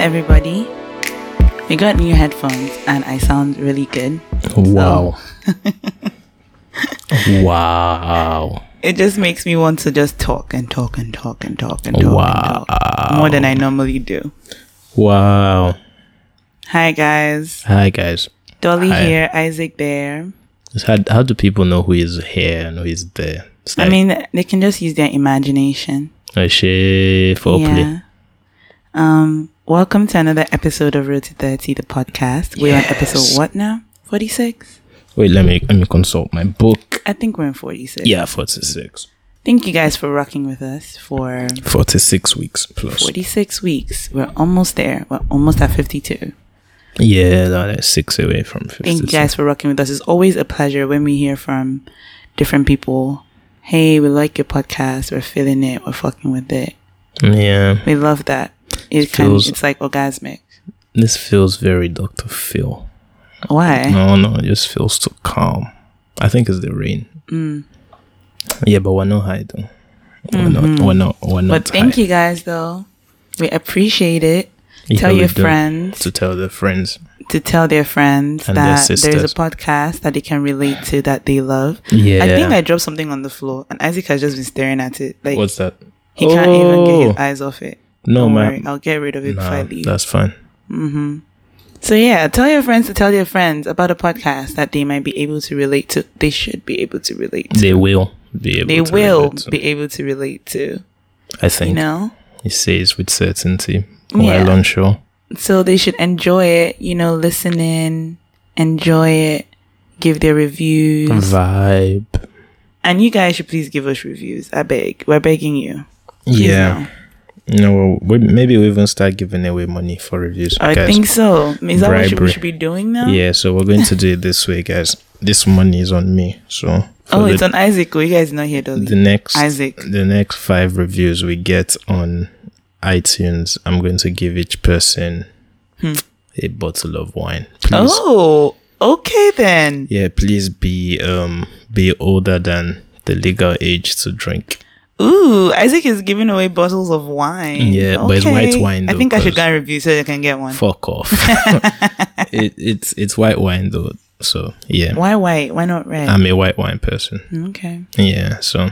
everybody. We got new headphones and I sound really good. Wow. wow. It just makes me want to just talk and talk and talk and talk and talk Wow. and talk more than I normally do. Wow. Hi guys, Hi guys. Dolly Hi. here, Isaac there. How, how do people know who is here and who is there? It's I mean, they can just use their imagination. oh, shit, foreplay. Um, welcome to another episode of Road to 30, the podcast. We're on episode what now? 46? Wait, let me let me consult my book. I think we're in 46. Yeah, 46. Thank you guys for rocking with us for 46 weeks plus. 46 weeks. We're almost there. We're almost at 52. Yeah, that's six away from 50. Thank you guys for rocking with us. It's always a pleasure when we hear from different people. Hey, we like your podcast. We're feeling it. We're fucking with it. Yeah, We love that. It Feels- it's like orgasmic. this feels very Dr. Phil. Why? No, no, it just feels too calm. I think it's the rain. Mm. Yeah, but we're not high though. We're not. We're not. We're not. Mm-hmm. But thank high. you guys, though. We appreciate it. Yeah, tell your friends to tell their friends. to tell their friends And their that there's a podcast that they can relate to that they love. Yeah. I think I dropped something on the floor, and Isaac has just been staring at it. Like What's that? he can't even get his Oh. eyes off it. No, Don't man. worry, I'll get rid of it before I leave. that's fine. Mm-hmm. So yeah, tell your friends to tell their friends about a podcast that they might be able to relate to. They should be able to relate to. They will be able. They to will relate to- be able to relate to. I think. You know, He says with certainty Yeah. while unsure. so they should enjoy it. You know, listen in, enjoy it, give their reviews, Vibe. and you guys should please give us reviews. I beg, we're begging you. Please yeah. now. No, we, maybe we even start giving away money for reviews. I guys. think so. Is that what we should be doing now? Yeah, so we're going to do it this way, guys. This money is on me. So Oh, the, it's on Isaac. Oh, you guys not here, Dolly. the next Isaac. the next five reviews we get on iTunes, I'm going to give each person a bottle of wine. Please. Hmm. Oh, okay then. Yeah, please be um be older than the legal age to drink. Ooh, Isaac is giving away bottles of wine. Yeah, but it's white wine, I think I should go and review so I can get one. Fuck off. it, it's it's white wine though. So yeah. Why white? Why not red? I'm a white wine person. okay. Yeah, so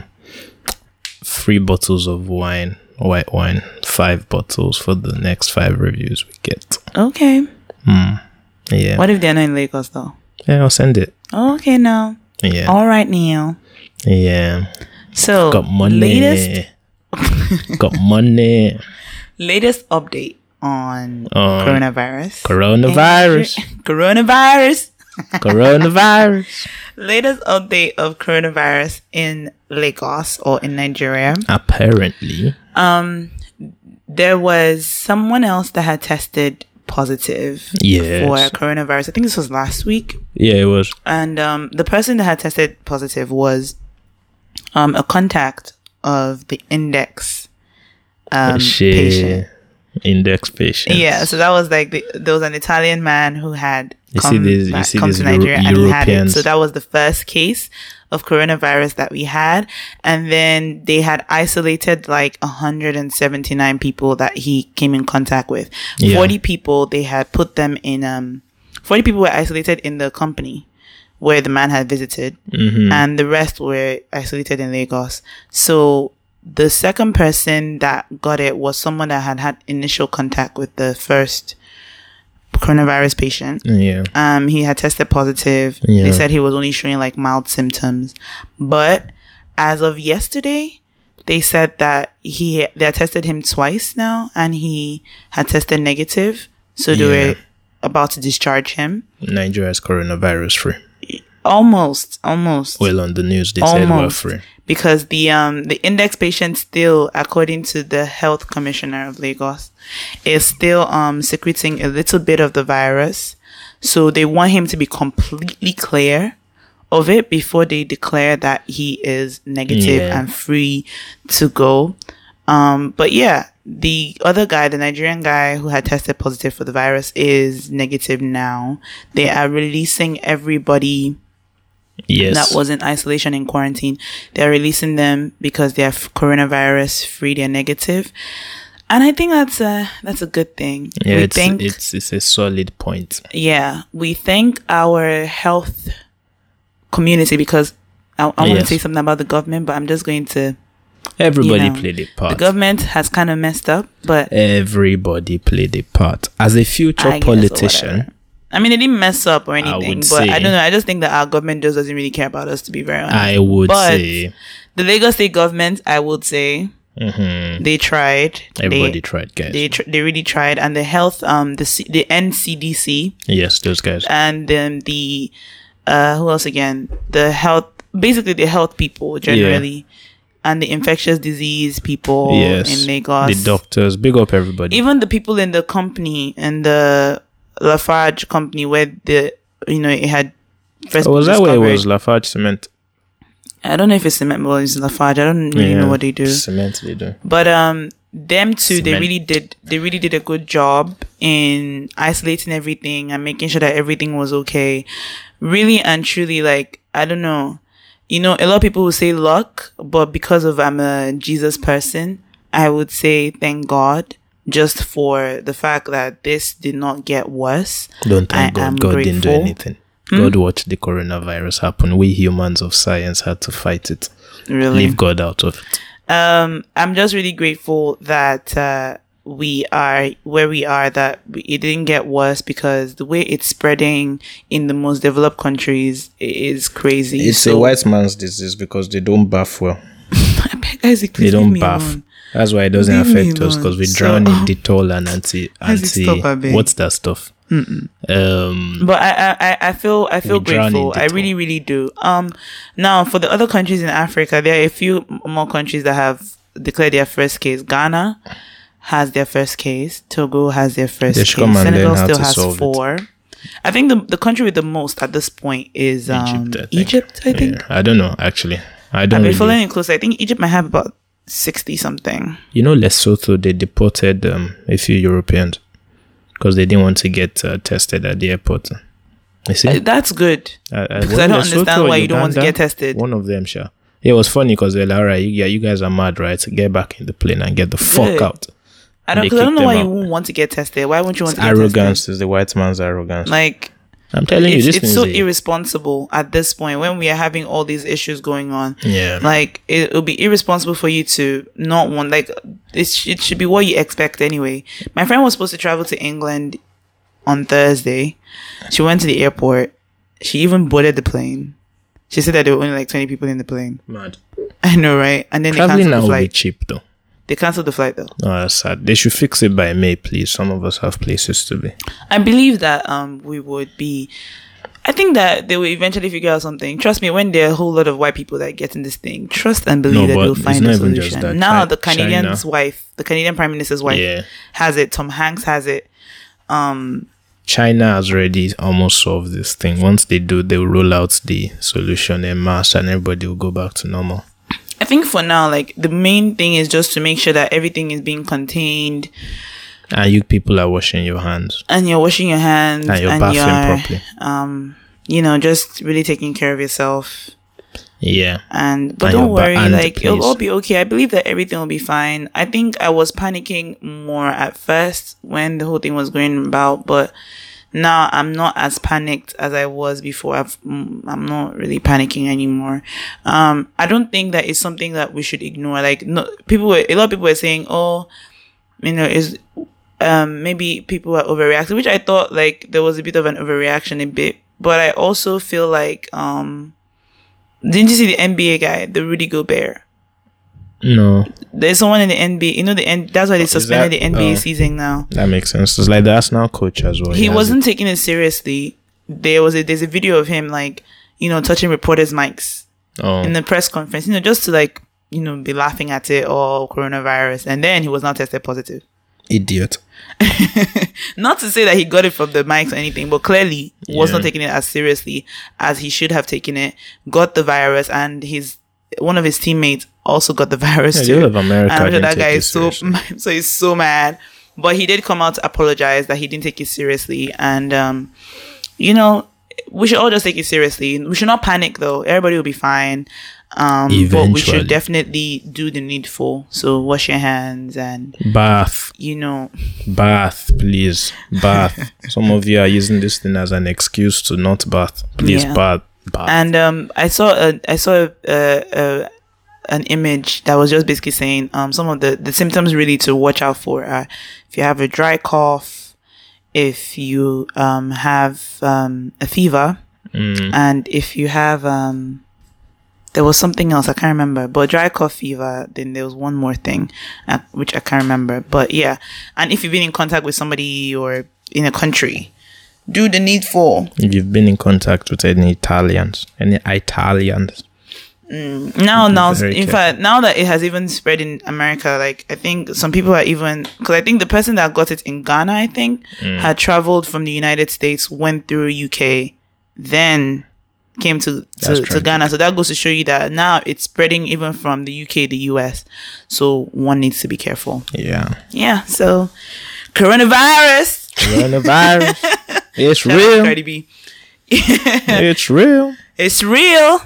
three bottles of wine, white wine, five bottles for the next five reviews we get. Okay. Hmm, yeah. What if they're not in Lagos though? Yeah, I'll send it. Okay, now. Yeah. All right, Neil. Yeah. So Got money. latest Got money. latest update on On coronavirus. Coronavirus. coronavirus. Coronavirus. Latest update of coronavirus in Lagos or in Nigeria. Apparently. Um There was someone else that had tested positive Yes. for coronavirus. I think this was last week. Yeah, it was. And um, the person that had tested positive was um, a contact of the index um, patient. Index patient. Yeah, so that was like the, there was an Italian man who had You see come, these- back- see come to Euro- Nigeria and he had it. So that was the first case of coronavirus that we had, and then they had isolated like 179 people that he came in contact with. Yeah. 40 people they had put them in um 40 people were isolated in the company where the man had visited, Mm-hmm. and the rest were isolated in Lagos. So the second person that got it was someone that had had initial contact with the first coronavirus patient. Yeah. Um, he had tested positive. Yeah. They said he was only showing like mild symptoms, but as of yesterday, they said that he they had tested him twice now, and he had tested negative. So they Yeah. were about to discharge him. Nigeria is coronavirus free. Almost, almost. Well, on the news, they said we're free. because the um the index patient still according to the health commissioner of Lagos is still um secreting a little bit of the virus so they want him to be completely clear of it before they declare that he is negative Yeah. and free to go um but yeah the other guy the Nigerian guy who had tested positive for the virus is negative now they are releasing everybody Yes. that was in isolation and quarantine. They're releasing them because they're coronavirus free, they're negative. and I think that's a that's a good thing. Yeah, we it's, thank it's it's a solid point. yeah we thank our health community because I, I want to say something about the government, but I'm just going to. Everybody know, played a part. The government has kind of messed up, but Everybody played a part. As a future I politician. I mean, it didn't mess up or anything, would but I don't know. I just think that our government just doesn't really care about us, to be very honest. I would But say the Lagos State government, I would say, mhm, they tried. everybody they, tried, guys. they tr- they really tried, and the health, um, the C- the NCDC, yes, those guys. and then the uh, who else again? The health, basically the health people generally, and the infectious disease people yes, in Lagos. the doctors. Big up everybody. even the people in the company and the Lafarge company where the you know it had first Oh, was that where it was Lafarge Cement? I don't know if it's cement, but it's Lafarge. I don't really know what they do. Cement they do. But um, them too, they really did. They really did a good job in isolating everything and making sure that everything was okay. Really and truly, like I don't know, you know, a lot of people will say luck, but because of I'm a Jesus person, I would say thank God just for the fact that this did not get worse. Don't thank I God. God didn't do grateful. Hmm? anything. God watched the coronavirus happen. We humans of science had to fight it. Really, Leave God out of it. um, I'm just really grateful that uh, we are where we are. That it didn't get worse because the way it's spreading in the most developed countries is crazy. It's so- a white man's disease because they don't bath well. Isaac, They don't bath. alone. That's why it doesn't Leave affect us because we alone. drown So, in Dettol and anti anti. Stop, what's that stuff? Um, But I, I, I- I feel I feel We drown in grateful. I really, really do. Um, now for the other countries in Africa, there are a few more countries that have declared their first case. Ghana has their first case. Togo has their first They case. come and learn Senegal how still to has solve it. four. I think the the country with the most at this point is um, Egypt. I think. Egypt. I think. Yeah, I don't know actually. I don't I've been really. following it close. I think Egypt might have about sixty something. You know, Lesotho they deported um, a few Europeans because they didn't want to get uh, tested at the airport. You see, Uh, That's good. I, I, because I don't Lesotho understand why you don't want to get tested. One of them, sure. It was funny because they're like, all right, you, yeah, you guys are mad, right? Get back in the plane and get the fuck out. I don't. I don't know why them you won't want to get tested. Why won't you want to get tested? Arrogance is the white man's arrogance. Like I'm telling you, it's, this it's so irresponsible at this point when we are having all these issues going on. Yeah. Like it will be irresponsible for you to not want like it, it should be what you expect anyway. My friend was supposed to travel to England on Thursday. She went to the airport. She even boarded the plane. She said that there were only like twenty people in the plane. Mad. I know, right? And then Traveling now the will be cheap though. They canceled the flight though. Oh, that's sad. They should fix it by May, please. Some of us have places to be. I believe that um we would be. I think that they will eventually figure out something. Trust me, when there are a whole lot of white people that get in this thing, trust and believe No, that they'll find a solution. Now the Canadian's China- wife, the Canadian Prime Minister's wife, Yeah. has it. Tom Hanks has it. Um, China has already almost solved this thing. Once they do, they'll roll out the solution en masse and everybody will go back to normal. I think for now, like the main thing is just to make sure that everything is being contained And you people are washing your hands and you're washing your hands and you're and bathing you're, properly. um, you know, just really taking care of yourself. Yeah. and but And don't ba- worry and like it'll all be okay i believe that everything will be fine i think i was panicking more at first when the whole thing was going about but now i'm not as panicked as i was before. I've, mm, i'm not really panicking anymore. Um i don't think that it's something that we should ignore. Like no people were a lot of people were saying oh you know is um maybe people are overreacting which i thought like there was a bit of an overreaction a bit. But i also feel like um didn't you see the NBA guy, the Rudy Gobert? No, There's someone in the NBA. You know the N- that's why they suspended that- the NBA oh. season now. that makes sense. It's like the Arsenal coach as well. he has wasn't taking it seriously. There was a there's a video of him like you know touching reporters' mics. Oh, in the press conference. You know just to like you know be laughing at it or coronavirus, and then he was not tested positive. idiot. Not to say that he got it from the mics or anything, but clearly was Yeah. not taking it as seriously as he should have taken it. Got the virus, and his one of his teammates also got the virus Yeah, too. the whole of America And I'm sure that guy is so so he's so mad. But he did come out to apologize that he didn't take it seriously, and um, you know, we should all just take it seriously. We should not panic though. Everybody will be fine. Um, but we should definitely do the needful. So wash your hands and Bath, you know, bath, please, bath. Some of you are using this thing as an excuse to not bath. Please, Yeah. bath, bath. and um, I saw a I saw a, a, a an image that was just basically saying um some of the the symptoms really to watch out for are if you have a dry cough, if you um have um a fever, Mm. and if you have um there was something else I can't remember, but dry cough fever. Then there was one more thing, uh, which I can't remember. But yeah, and if you've been in contact with somebody or in a country, do the needful. If you've been in contact with any Italians, any Italians, now now in careful. fact now that it has even spread in america like i think some people are even because i think the person that got it in ghana i think Mm. had traveled from the united states went through uk then came to to, to ghana so that goes to show you that now it's spreading even from the uk the us so one needs to be careful yeah, yeah so coronavirus coronavirus, it's real. Cardi B. it's real. it's real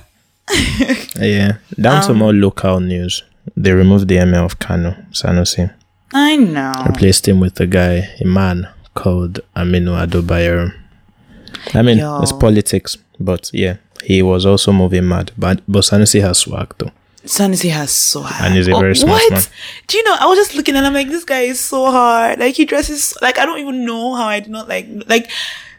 Yeah, down Um, to more local news. They removed the emir of Kano, Sanusi. i know Replaced him with a guy, a man called Aminu Ado Bayero. I mean, Yo. it's politics, but yeah, he was also moving mad. But, but Sanusi has swag though. Sanusi has so hard. And he's a very smart what? man. Do you know? I was just looking and I'm like, this guy is so hard. Like he dresses like I don't even know how I do not like like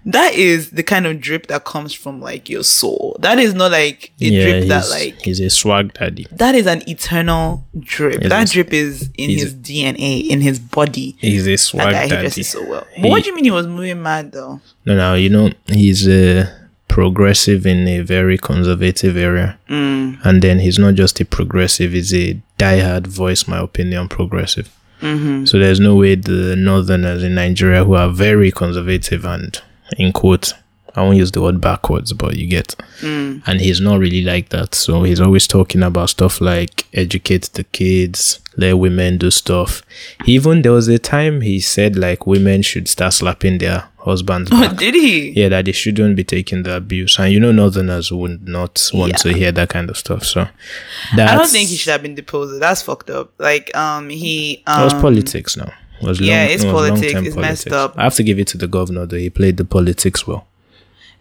that is the kind of drip that comes from like your soul. That is not like a yeah, drip that like he's a swag daddy. that is an eternal drip. He's that a- drip is in his DNA, in his body. He's a That swag guy he dresses so well. But He- what do you mean he was moving mad though? No, no, you know, he's a progressive in a very conservative area. Mm. And then he's not just a progressive, he's a diehard voice, my opinion, progressive. Mm-hmm. So there's no way the northerners in Nigeria who are very conservative and, in quotes, I won't use the word backwards, but you get. Mm. And he's not really like that. So he's always talking about stuff like educate the kids, let women do stuff. Even there was a time he said like women should start slapping their husbands back. Did he? yeah, that they shouldn't be taking the abuse. And you know, Northerners would not want Yeah. to hear that kind of stuff. So that's, I don't think he should have been deposed. That's fucked up. Like um he um It was politics now. It yeah, long- it's it politics. It's messed up. I have to give it to the governor though. He played the politics well.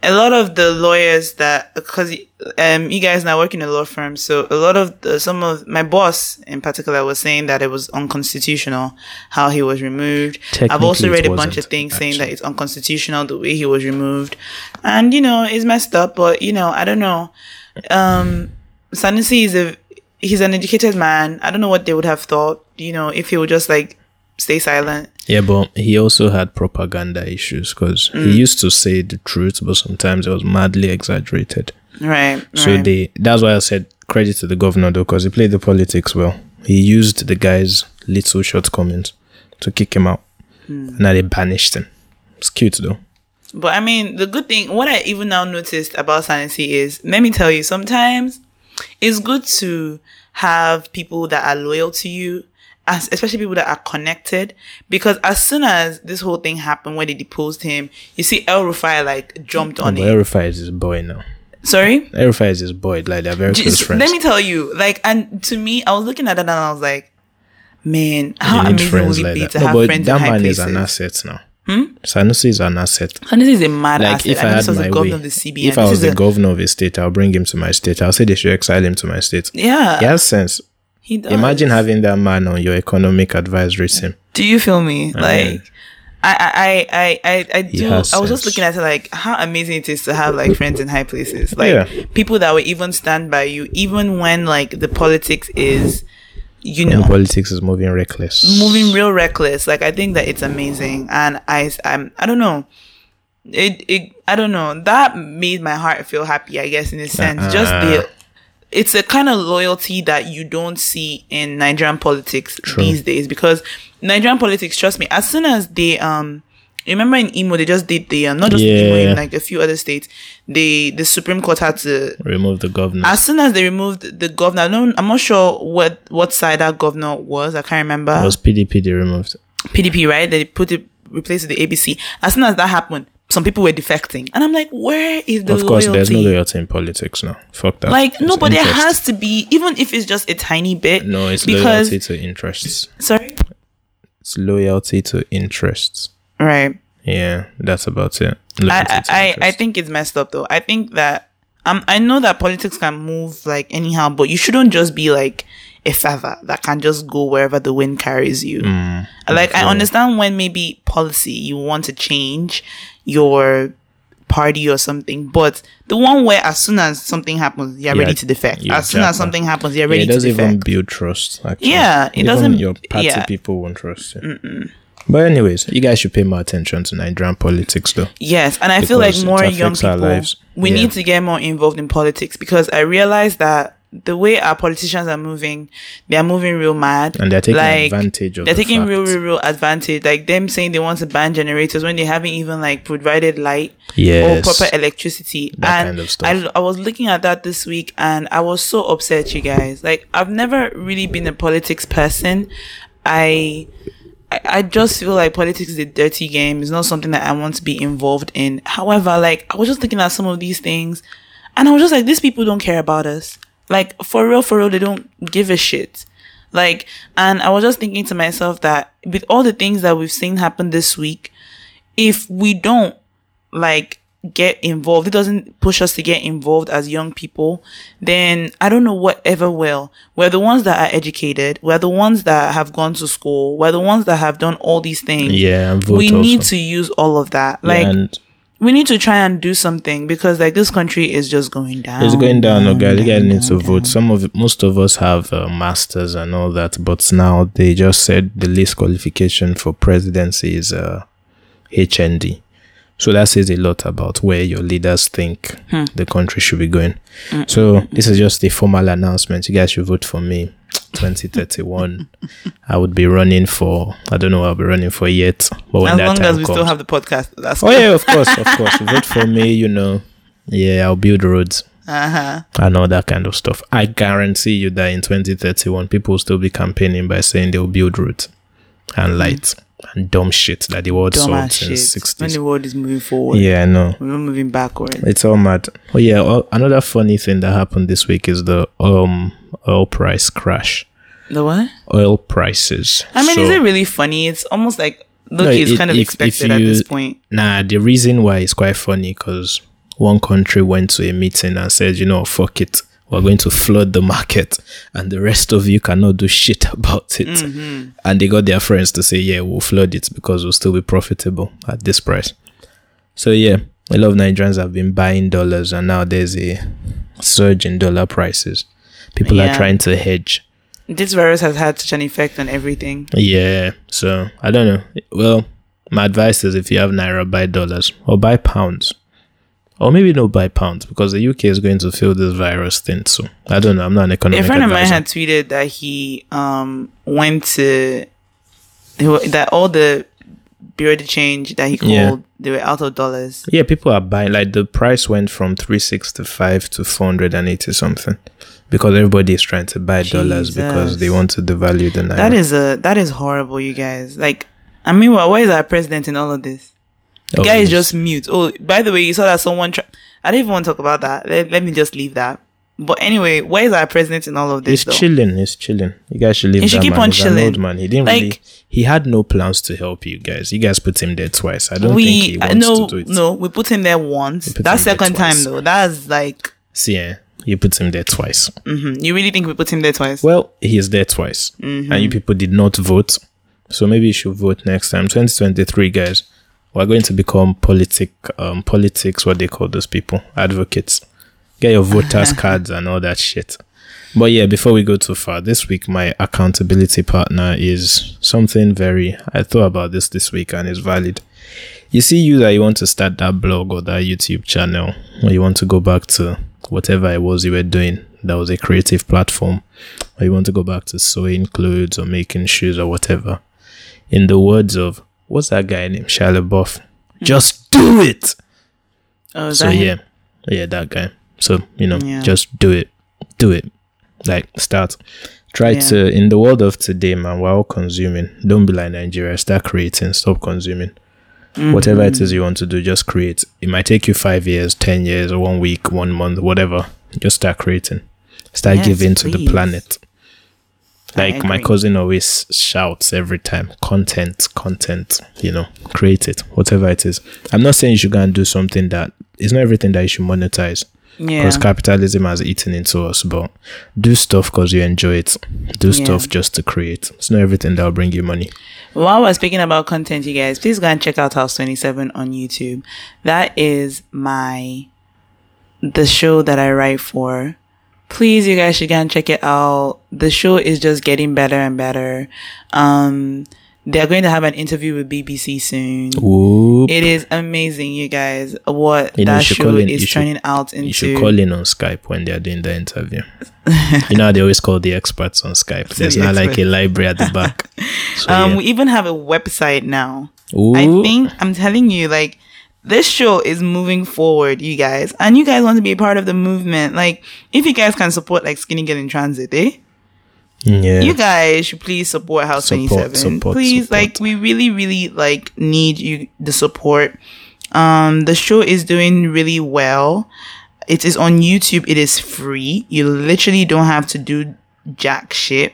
a lot of the lawyers that because um you guys now work in a law firm so a lot of the, some of my boss in particular was saying that it was unconstitutional how he was removed i've also read a bunch of things saying that it's unconstitutional the way he was removed and you know it's messed up but you know i don't know um sanusi is a he's an educated man i don't know what they would have thought you know if he would just like stay silent Yeah, but he also had propaganda issues because Mm. he used to say the truth, but sometimes it was madly exaggerated. right So right. they that's why I said credit to the governor though, because he played the politics well. He used the guy's little shortcomings to kick him out. And now they banished him. It's cute though. But I mean, the good thing, what I even now noticed about Sanusi is, let me tell you, sometimes it's good to have people that are loyal to you, as, especially people that are connected. Because as soon as this whole thing happened, when they deposed him, you see El Rufai like jumped on it. El Rufai is his boy now. Sorry? El Rufai is his boy. Like they're very close friends. let me tell you, like, and to me, I was looking at that and I was like, man, how amazing friends would it like be that. to No, have but friends that in high man places? is an asset now. Hmm? Sanusi is an asset. Sanusi is a mad Like asset. if I, I had my the way, governor of the CBN. if I was the a- governor of a state, I'll bring him to my state. I'll say they should exile him to my state. yeah, He has sense. He does. Imagine having that man on your economic advisory team. Do you feel me? mean- Like, I, I, I, I, I do. I was just looking at it like how amazing it is to have like friends in high places, like Yeah. people that will even stand by you, even when like the politics is, you When know, politics is moving reckless. moving real reckless. Like I think that it's amazing, and I, I'm, I don't know. It, it, I don't know. That made my heart feel happy. I guess in a sense, just the. It's a kind of loyalty that you don't see in Nigerian politics these days because Nigerian politics, trust me, as soon as they um remember in Imo they just did the um, not just Imo in like a few other states, they the Supreme Court had to Remove the governor. as soon as they removed the governor, no, I'm not sure what what side that governor was. I can't remember. it was PDP they removed. PDP, right? They put it replaced with the APC. As soon as that happened, some people were defecting, and I'm like, where is the of course, loyalty? there's no loyalty in politics now. Fuck that. like It's no, but there has to be, even if it's just a tiny bit. No, it's because loyalty to interests. sorry, It's loyalty to interests. right. Yeah, that's about it. Loyalty I, I, I think it's messed up though. I think that um I know that politics can move like anyhow, but you shouldn't just be like a feather that can just go wherever the wind carries you. Mm, like I understand when maybe policy you want to change your party or something, but the one where as soon as something happens, you're Yeah, ready to defect. As soon as something happens, you're ready Yeah, it to doesn't even build trust. Actually. Yeah, it Even doesn't- Your party people won't trust you. But anyways, you guys should pay more attention to Nigerian politics, though. Yes, and I feel like more young people we need to get more involved in politics because I realize that the way our politicians are moving, they are moving real mad. And they're taking like, advantage of They're the taking fact. real, real, real advantage. Like them saying they want to ban generators when they haven't even like provided light Yes. or proper electricity. That and kind of stuff. I, I was looking at that this week and I was so upset, you guys. Like I've never really been a politics person. I I, I just feel like politics is a dirty game. It's not something that I want to be involved in. However, like I was just looking at some of these things and I was just like, these people don't care about us. Like for real, for real, they don't give a shit. Like, and I was just thinking to myself that with all the things that we've seen happen this week, if we don't like get involved, it doesn't push us to get involved as young people, then I don't know what ever will. We're the ones that are educated. We're the ones that have gone to school. We're the ones that have done all these things. Yeah, we need to use all of that. Yeah, Like, and we need to try and do something because like this country is just going down. it's going down, no, guys. You guys down, need to down, vote. Some of most of us have uh, masters and all that, but now they just said the least qualification for presidency is uh, HND. So that says a lot about where your leaders think Hmm. the country should be going. So this is just a formal announcement. You guys should vote for me. 2031. I would be running for. I don't know what I'll be running for yet, but when As that long time as we comes, still have the podcast, that's Oh yeah, of course, of course. Vote for me, you know. Yeah, I'll build roads Uh huh. and all that kind of stuff. I guarantee you that in 2031, people will still be campaigning by saying they'll build roads and lights and dumb shit that the world Dumb saw since shit. When the world is moving forward, Yeah, I know. we're not moving backwards. It's all mad. Oh yeah, another funny thing that happened this week is the um oil price crash. The what? Oil prices. I mean, So- is it really funny? It's almost like look, No, it's it- kind of if- if expected at this point. Nah, the reason why it's quite funny because one country went to a meeting and said, you know, fuck it, we're going to flood the market, and the rest of you cannot do shit about it. Mm-hmm. And they got their friends to say, yeah, we'll flood it because we'll still be profitable at this price. So yeah, a lot of Nigerians have been buying dollars, and now there's a surge in dollar prices. People Yeah. are trying to hedge. This virus has had such an effect on everything. Yeah, so I don't know. Well, my advice is if you have naira, buy dollars or buy pounds, or maybe no buy pounds because the UK is going to feel this virus thing. So I don't know. I'm not an economic a friend of mine had tweeted that he um went to that all the bureau de change that he called Yeah. they were out of dollars. yeah, people are buying. Like the price went from three sixty five to four hundred and eighty something because everybody is trying to buy dollars because they Jesus. want to devalue the naira. That is a that is horrible, you guys. Like, I mean, well, where is our president in all of this? The Oh, guy is just mute. Oh, by the way, you saw that someone. Tra- I don't even want to talk about that. Let, let me just leave that. But anyway, where is our president in all of this? He's though? chilling. He's chilling. You guys should leave He should keep man. on He's chilling. old man. He didn't Like- really. He had no plans to help you guys. You guys put him there twice. I don't think we he uh, wants no to do it. no we put him there once. That second time though, that's like See, eh, you put him there twice. mhm. you really think we put him there twice? Well, he is there twice, Mm-hmm. and you people did not vote. So maybe you should vote next time. 2023, guys. We're going to become politic, um, politics. What they call those people, advocates. Get your voters cards and all that shit. But yeah, before we go too far, this week my accountability partner is something very. I thought about this this week and it's valid. You see, you that you want to start that blog or that YouTube channel, or you want to go back to whatever it was you were doing that was a creative platform, or you want to go back to sewing clothes or making shoes or whatever. In the words of what's that guy named Shia LaBeouf, just do it. oh, is So yeah, yeah, that guy. So you know, Yeah. just do it, do it. Like start. Try Yeah. to in the world of today, man. We're all consuming. Don't be like Nigeria. Start creating. Stop consuming. Whatever it is you want to do, just create. It might take you five years, ten years, or one week, one month, whatever. Just start creating. Start Yes, giving to the planet. Like my cousin always shouts every time content, content, you know, create it, whatever it is. I'm not saying you should go and do something that it's not everything that you should monetize Yeah. because capitalism has eaten into us, but do stuff because you enjoy it. Do Yeah. stuff just to create. It's not everything that will bring you money. While we're speaking about content, you guys, please go and check out House 27 on YouTube. That is my the show that I write for. Please, you guys should go and check it out. The show is just getting better and better. Um, they're going to have an interview with BBC soon. Whoop. It is amazing, you guys, what You know, that show in- is should- turning out into. You should call in on Skype when they're doing the interview. you know how they always call the experts on Skype. There's the not like a library at the back. So, um, yeah. we even have a website now. I think I'm telling you, like this show is moving forward, you guys, and you guys want to be a part of the movement. Like, if you guys can support like Skinny Girl in Transit, eh? yeah. You guys should please support House Support, 27. support, please, support. like we really, really like need you the support. Um, the show is doing really well. It is on YouTube. It is free. You literally don't have to do jack shit.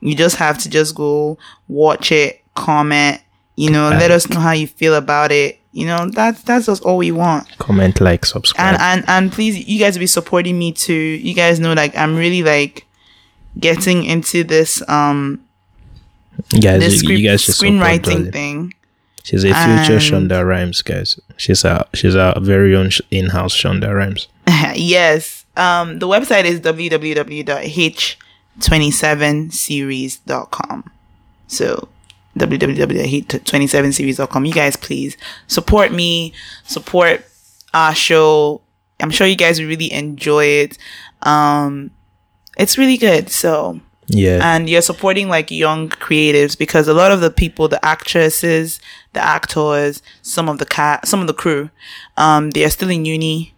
You just have to just go watch it, comment, you know, let us know how you feel about it. You know, that's that's just all we want. Comment, like, subscribe. And and and please, you guys will be supporting me too. You guys know, like I'm really like getting into this um guys, this you, script, you guys screenwriting thing. She's a future And- Shonda Rhimes, guys. She's our she's our very own in-house Shonda Rhimes. yes. Um, the website is www.h27series.com. So www.h27series.com. You guys, please support me, support our show. I'm sure you guys will really enjoy it. Um, it's really good. So Yeah. and you're supporting like young creatives because a lot of the people the actresses the actors some of the cat some of the crew um they are still in uni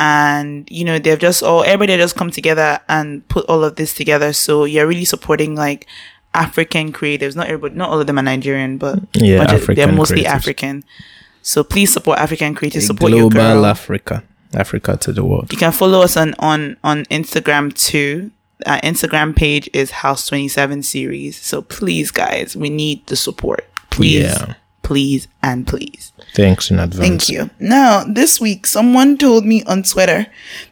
and you know they've just all everybody just come together and put all of this together so you're really supporting like african creatives not everybody not all of them are nigerian but Yeah, they're mostly creatives. african so please support african creatives support your Global girl Africa. Africa to the world. you can follow us on on on Instagram too. Our Instagram page is House Twenty Seven Series. So please, guys, we need the support. Please, Yeah. please, and please. Thanks in advance. Thank you. Now, this week, someone told me on Twitter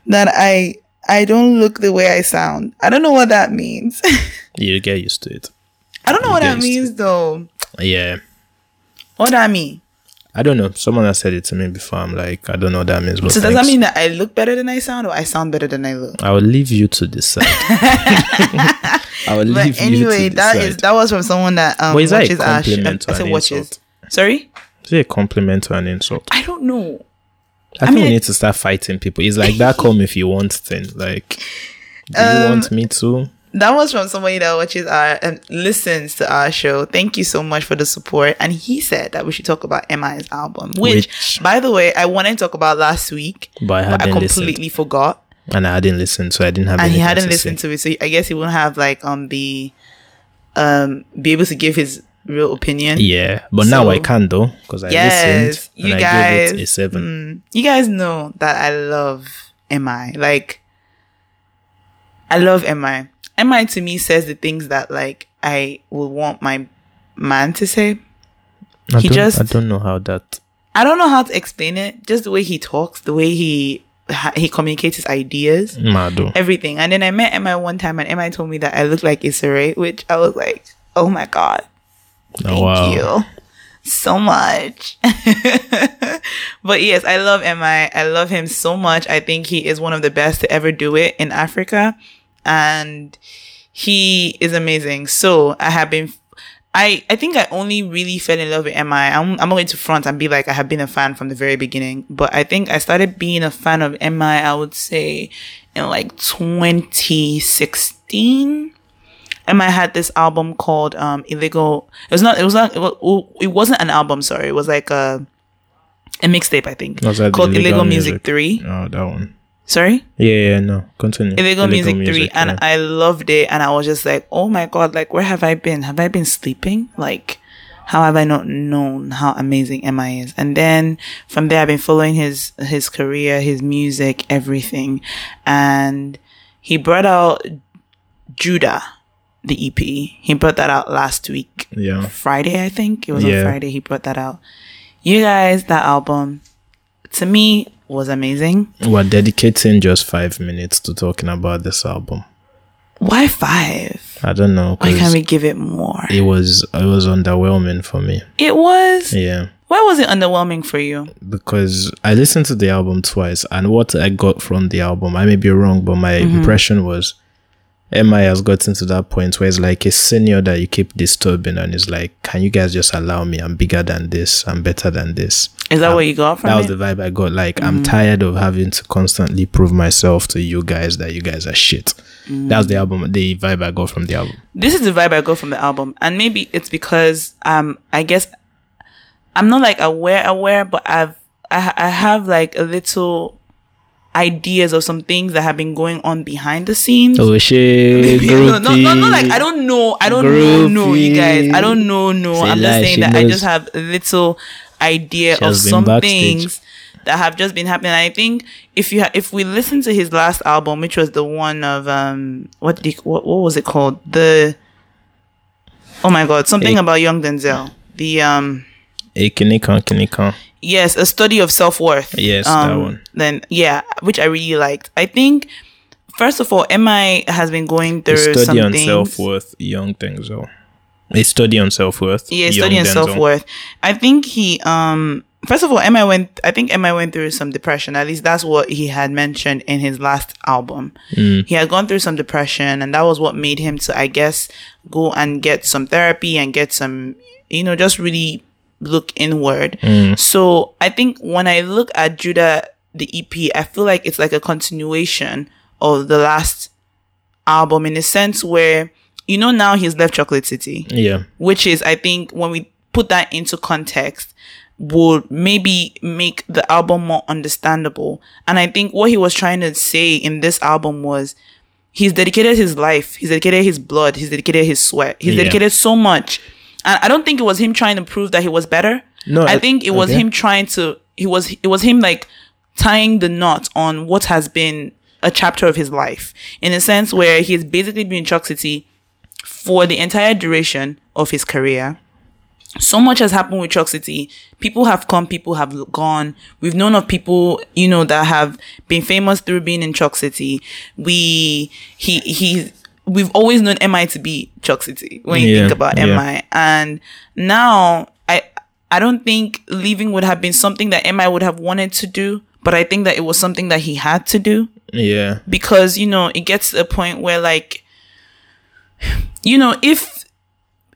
that I I don't look the way I sound. I don't know what that means. You get used to it. I don't know what that means though. Yeah. What that mean? I don't know. Someone has said it to me before. I'm like, I don't know what that means. But So does that mean that I look better than I sound, or I sound better than I look? I will leave you to decide. I will But leave anyway, you to that decide. is that was from someone that um But is that a watches our sh- compliment I or said an watches. insult? Sorry, Is it a compliment or an insult? I don't know. I, think mean, we need to start fighting people. It's like that come if you want thing. Like, do Um, you want me to? That was from somebody that watches our and listens to our show. Thank you so much for the support. And he said that we should talk about MI's album, which, Which- by the way, I wanted to talk about last week, But I but I hadn't listened. completely forgot. And I hadn't listened, so I didn't have And he hadn't to listened say. to it, so I guess he wouldn't have like um the um be able to give his real opinion. Yeah, but now I So- can though because I Yes, listened you and I guys. gave it a seven. mm, you guys know that I love MI. Like, I love MI. MI to me says the things that like I would want my man to say. I he don't, just- I don't know how that. I don't know how to explain it. Just the way he talks, the way he he communicates his ideas, Mado. everything. And then I met MI one time, and MI told me that I look like Issa Rae, which I was like, oh my god. Oh, Thank Oh, wow. you so much. but yes, I love MI. I love him so much. I think he is one of the best to ever do it in Africa. And he is amazing. So I have been I, I think I only really fell in love with MI. I'm, I'm going to front and be like I have been a fan from the very beginning. But I think I started being a fan of MI, I would say, in like 2016. MI had this album called um Illegal. It was not. It was not. It, was, it wasn't an album. Sorry, it was like a a mixtape. I think Was that called Illegal, Illegal Music, Music? Three. Oh, that one. Sorry, Yeah, yeah, no. Continue. Illegal, Music, Three, and yeah. I loved it. And I was just like, oh my god, like where have I been? Have I been sleeping? Like, how have I not known how amazing MI is? And then from there, I've been following his his career, his music, everything, and he brought out Judah, the EP. He brought that out last week, Yeah. Friday, I think it was Yeah. on Friday. He brought that out. You guys, that album to me was amazing. We're dedicating just five minutes to talking about this album. Why five? I don't know Why can't we give it more? it was it was underwhelming for me. It was. Yeah. Why was it underwhelming for you? because I listened to the album twice, and what I got from the album, I may be wrong, but my Mm-hmm. impression was MI has gotten to that point where it's like a senior that you keep disturbing, and it's like, can you guys just allow me? I'm bigger than this, I'm better than this. Is that what you got from That was it? the vibe I got. Like, Mm. I'm tired of having to constantly prove myself to you guys that you guys are shit. Mm. That's the album, the vibe I got from the album. this is the vibe I got from the album, and maybe it's because um I guess I'm not like aware aware, but I've I, I have like a little ideas of some things that have been going on behind the scenes. Oh shit, no, no, no, no, like I don't know. I don't know, no, you guys. I don't know, no. Say I'm just lie, saying that I knows. just have a little idea She of some backstage. things that have just been happening. I think if you ha- if we listen to his last album, which was the one of um what did he, what what was it called? The oh my god, something Eh. about young Denzel. The um Hey, Kinikan, yes, a study of self worth. Yes, that one. Then yeah, which I really liked. I think. First of all, Mi has been going through A study on self worth, young things though. A study on self worth. yeah study on self worth. I think he um first of all MI went I think MI went through some depression. At least that's what he had mentioned in his last album. He had gone through some depression and that was what made him to I guess go and get some therapy and get some you know just really look inward. Mm. So I think when I look at Judah the EP, I feel like it's like a continuation of the last album in a sense where you know now he's left Chocolate City Yeah. which is I think when we put that into context would maybe make the album more understandable. And I think what he was trying to say in this album was he's dedicated his life, he's dedicated his blood, he's dedicated his sweat, he's Yeah. dedicated so much. And I don't think it was him trying to prove that he was better. No, I I- think it was okay. him trying to he was it was him like tying the knot on what has been a chapter of his life in a sense where he's basically been in Choc City for the entire duration of his career. So much has happened with Choc City. People have come, people have gone. We've known of people, you know, that have been famous through being in Choc City. We, he, he, we've always known MI to be Choc City when you Yeah, think about yeah. MI. And now I, I don't think leaving would have been something that MI would have wanted to do, but I think that it was something that he had to do Yeah. because you know it gets to a point where like you know if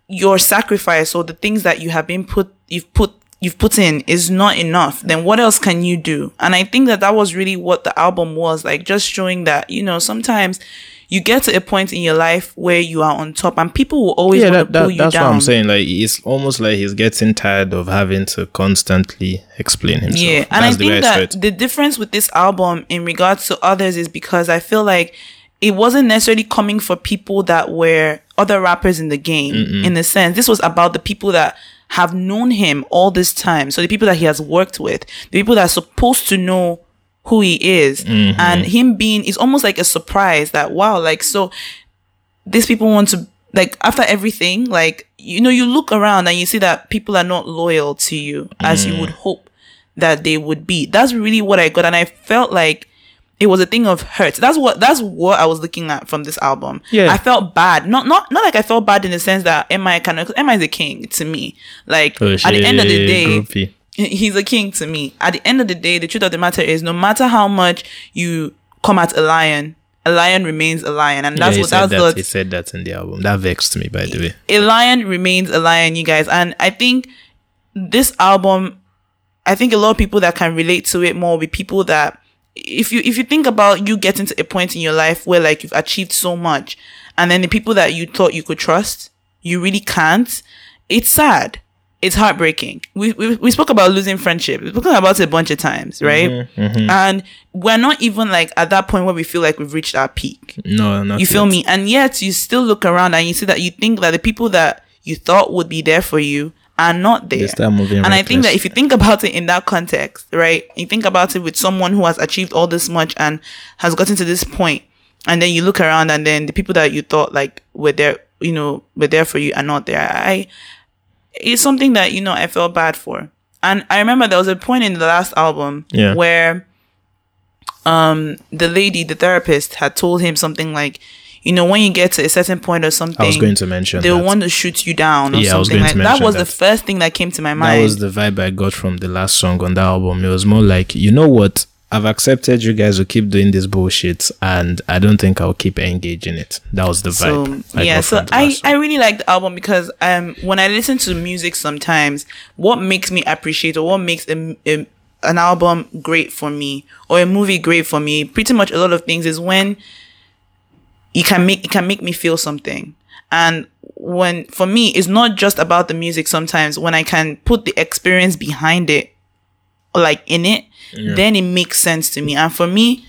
your sacrifice or the things that you have been put you've put you've put in is not enough then what else can you do and i think that that was really what the album was like just showing that you know sometimes you get to a point in your life where you are on top and people will always Yeah, want that, to pull that, you that's down what I'm saying. Like it's almost like he's getting tired of having to constantly explain himself. Yeah, and That's I think saw that the difference with this album in regards to others is because I feel like it wasn't necessarily coming for people that were other rappers in the game. In a sense, this was about the people that have known him all this time. So the people that he has worked with, the people that are supposed to know who he is, mm-hmm. and him being is almost like a surprise that wow, like so these people want to like after everything like you know you look around and you see that people are not loyal to you as you mm. would hope that they would be. That's really what i got and i felt like it was a thing of hurt. That's what that's what i was looking at from this album. Yeah. i felt bad. Not not not like i felt bad in the sense that mi kind of mi is a king to me. Like Oh, at the end of the day groupie. He's a king to me. At the end of the day, the truth of the matter is, no matter how much you come at a lion, a lion remains a lion, and that's he what that's that. what He said that in the album. That vexed me, by the way. a lion remains a lion, you guys. And I think this album, I think a lot of people that can relate to it more will be people that if you if you think about you getting to a point in your life where like you've achieved so much and then the people that you thought you could trust, you really can't, it's sad. It's heartbreaking. We, we we spoke about losing friendship. We've spoken about it a bunch of times, mm-hmm, right? Mm-hmm. And we're not even like at that point where we feel like we've reached our peak. No, not You feel yet. me? And yet you still look around and you see that you think that the people that you thought would be there for you are not there. start moving and I think that if you think about it in that context, right? You think about it with someone who has achieved all this much and has gotten to this point, and then you look around and then the people that you thought like were there, you know, were there for you are not there. I it's something that you know I felt bad for. And I remember there was a point in the last album Yeah. where um the lady, the therapist, had told him something like, you know, when you get to a certain point or something, I was going to mention they'll that. want to shoot you down or Yeah, something like that. Was the first thing that came to my mind. that was the vibe I got from the last song on that album. It was more like, you know what? I've accepted you guys will keep doing this bullshit, and I don't think I'll keep engaging it. That was the so vibe. I yeah so i i really like the album because um when i listen to music sometimes what makes me appreciate or what makes a, a- an album great for me or a movie great for me pretty much a lot of things is when it can make it can make me feel something and when for me it's not just about the music sometimes when i can put the experience behind it like in it then it makes sense to me and for me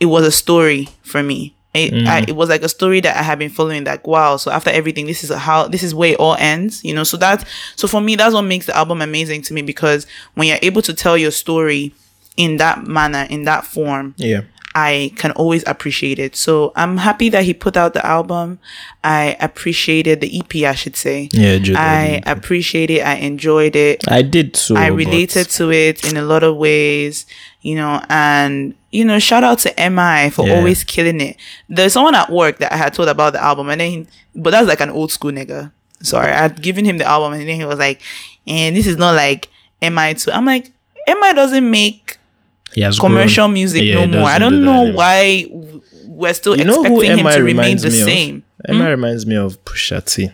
it was a story for me. It, mm. I, it was like a story that I had been following. Like, wow! So after everything, this is how this is where it all ends. You know, so that so for me, that's what makes the album amazing to me because when you're able to tell your story in that manner, in that form, yeah. I can always appreciate it. So I'm happy that he put out the album. I appreciated the EP, I should say. Yeah, Jude, I I, appreciate it. I enjoyed it. I did too. I but- related to it in a lot of ways, you know, and you know, shout out to MI for Yeah. always killing it. There's someone at work that I had told about the album, and then, he, but that's like an old school nigga. Sorry, I had given him the album, and then he was like, "And this is not like MI too." I'm like, MI doesn't make commercial grown. music Yeah, no more. I don't do know anymore. why we're still You know who expecting him to remain the me same. Hmm? of? MI reminds me of Pusha T.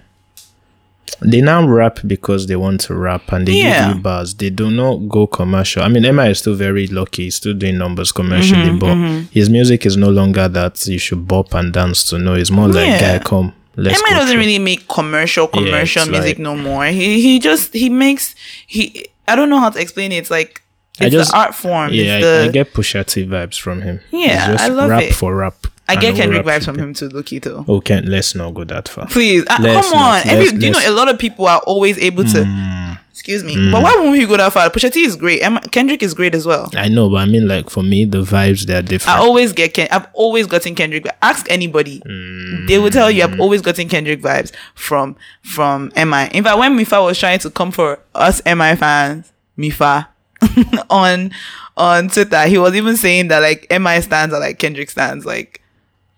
They now rap because they want to rap and they Yeah. give you bars. They do not go commercial. I mean, MI is still very lucky. He's still doing numbers commercially, Mm-hmm, but his music is no longer that you should bop and dance to. No, it's more like, Yeah. guy, come, let's MI go doesn't through." really make commercial commercial it's music like- no more. He he just he makes he I don't know how to explain it. It's like I it's just- the art form. Yeah, it's I, I get Pusha T vibes from him. Yeah, I love rap it. for rap. I get Kendrick vibes from him too, Lucky though. Oh, can't let's not go that far. Please, uh, come on. not. Every, do you know a lot of people are always able to. Mm. Excuse me, mm. but why won't he go that far? Pusha T is great. MI, Kendrick is great as well. I know, but I mean, like for me, the vibes they're different. I always get Ken. I've always gotten Kendrick. Ask anybody, mm. they will tell you I've always gotten Kendrick vibes from from MI. In fact, when Mifa was trying to come for us MI fans, Mifa on on Twitter, he was even saying that like MI stands are like Kendrick stands. Like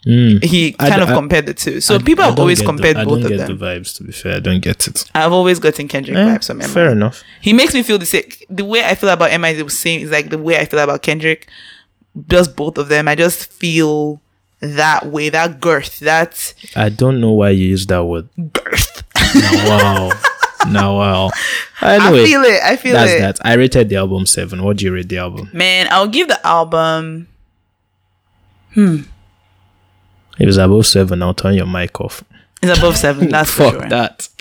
Mm. he kind d- of I- compared the two. So I- people I have don't always get the- compared I both don't of get them. the vibes. To be fair, I don't get it. I've always gotten Kendrick Eh, vibes from MI. fair enough. He makes me feel the same. The way I feel about MI is the same. Is like the way I feel about Kendrick. Just both of them. I just feel that way. That girth. That I don't know why you use that word. girth. Now, wow. now, wow. I Anyway, feel it. I feel that's it. that. I rated the album seven. What do you rate the album? Man, I'll give the album. Hmm. If it's above seven, I'll turn your mic off. It's above seven. That's for sure. that.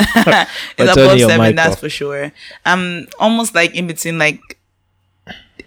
it's above seven. That's off. for sure. I'm almost like in between like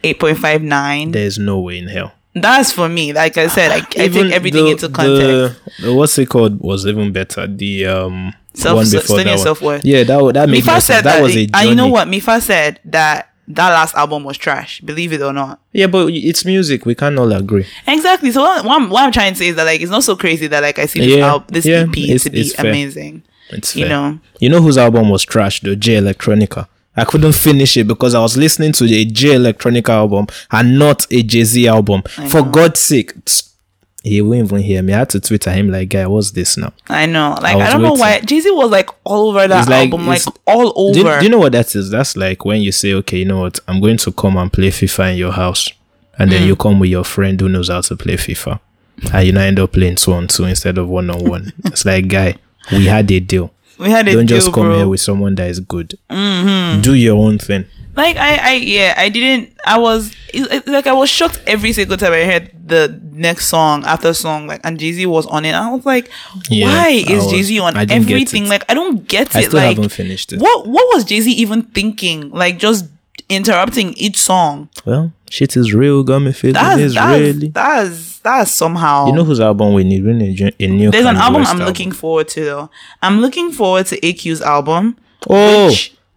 eight point five nine. There's no way in hell. That's for me. Like I said, I, I take everything the- into context. The, the- what's it called was even better. The um Self- one before that one. self-worth. Yeah, that that made Mifa said That, that, was a journey. and you know what? Mifa said that that last album was trash. Believe it or not. Yeah, but it's music. We can't all agree. Exactly. So what, what, I'm, what I'm trying to say is that like it's not so crazy that like I see this Yeah, al- this yeah, EP to be it's fair. amazing. It's You fair. know. You know whose album was trash? The Jay Electronica. I couldn't finish it because I was listening to a Jay Electronica album and not a Jay Z album. For God's sake, he won't even hear me. I had to Twitter him like, "Guy, what's this now?" I know. Like I I, don't know why Jay Z was like all over that like- album, like all over. Do you, do you know what that is? That's like when you say, "Okay, you know what? I'm going to come and play FIFA in your house," and Mm. then you come with your friend who knows how to play FIFA, and you now end up playing two on two instead of one on one. It's like, guy, we had a deal. We had a Don't deal, just come bro. here with someone that is good. Mm-hmm. Do your own thing. like I, I, yeah, I didn't. I was like I was shocked every single time I heard the next song after song, like and Jay Z was on it. I was like, Yeah, why is was- Jay Z on I didn't get everything? Like I don't get I it. like haven't finished it. what what was Jay Z even thinking? Like just interrupting each song. Well, shit is real. Got me feeling That's is that's really. that's that's somehow. You know whose album we need? We need a new. There's an album West I'm looking forward to though. I'm looking forward to AQ's album. Oh,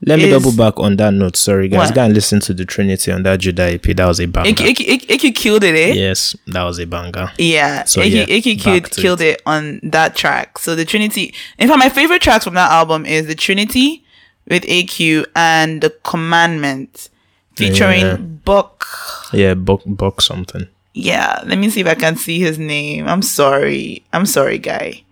Let me double back on that note. Sorry, guys. What? Go and listen to the Trinity on that Judah EP. That was a banger. Iki killed it, eh? Yes, that was a banger. Yeah, So, Iki, yeah, back killed, killed it. on that track. So the Trinity. In fact, my favorite tracks from that album is the Trinity with AQ and the Commandment featuring Yeah. Buck. Yeah, book book something. Yeah, let me see if I can see his name. I'm sorry. I'm sorry, guy.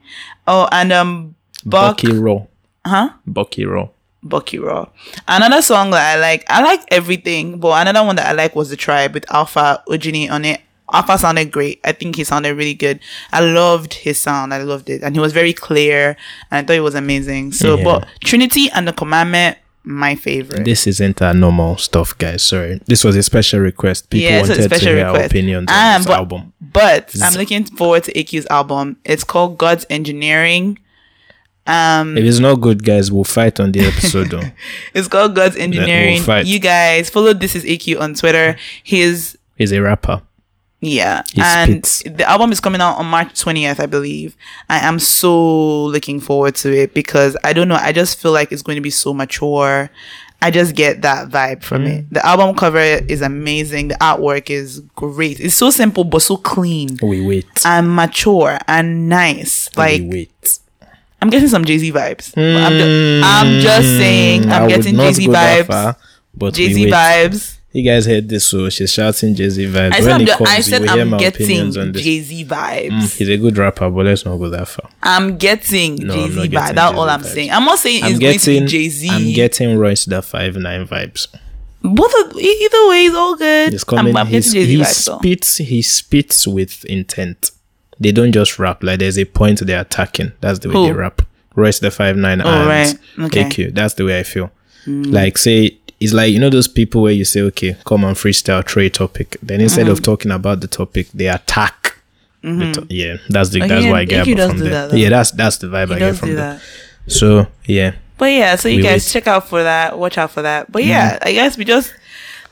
Oh, and um, Buck. Bucky Raw. Huh? Bucky Raw. Bucky Raw. Another song that I like, I like everything, but another one that I like was The Tribe with Alpha Ojini on it. Alpha sounded great. I think he sounded really good. I loved his sound. I loved it. And he was very clear and I thought it was amazing. So, Yeah. but Trinity and the Commandment, my favorite. This isn't our normal stuff, guys. Sorry. This was a special request. People yeah, wanted to hear our request. opinions on Ah, this but, album. But I'm looking forward to AQ's album. It's called God's Engineering. Um, If it's not good, guys, we'll fight on the episode. it's called God's Engineering. fight. You guys follow This Is AQ on Twitter. He's He's a rapper. Yeah. He and spits. the album is coming out on March 20th, I believe. I am so looking forward to it because I don't know, I just feel like it's going to be so mature. I just get that vibe from Mm. it. The album cover is amazing. The artwork is great. It's so simple but so clean We wait. and mature and nice. Like we wait. I'm getting some Jay Z vibes. I'm, ju- I'm just saying, Mm, I I'm would getting Jay Z vibes. far, but Jay Z vibes. You guys heard this, so she's shouting Jay Z vibes. I when I'm, comes, I said I'm getting. Jay Z vibes. Mm, he's a good rapper, but let's not go that far. I'm getting No, Jay Z not vibe. getting That's all I'm vibes. saying. I'm not saying I'm it's going to getting Jay Z. I'm getting Royce the five nine vibes. both of either way is all good. He's coming. I'm, I'm getting Jay Z he vibes. spits. He spits with intent. They don't just rap. Like there's a point they're attacking. That's the way Who? they rap. Royce the five nine Oh, and right. Okay. AQ. That's the way I feel. Like say it's like you know those people where you say okay come on freestyle trade topic. Then instead Mm-hmm. of talking about the topic they attack. the to- yeah, that's the Oh, that's what I get from there. that, yeah, that's that's the vibe He I get from there. that. So yeah, But yeah, so you We guys wait. check out for that. Watch out for that. But yeah, I guess we just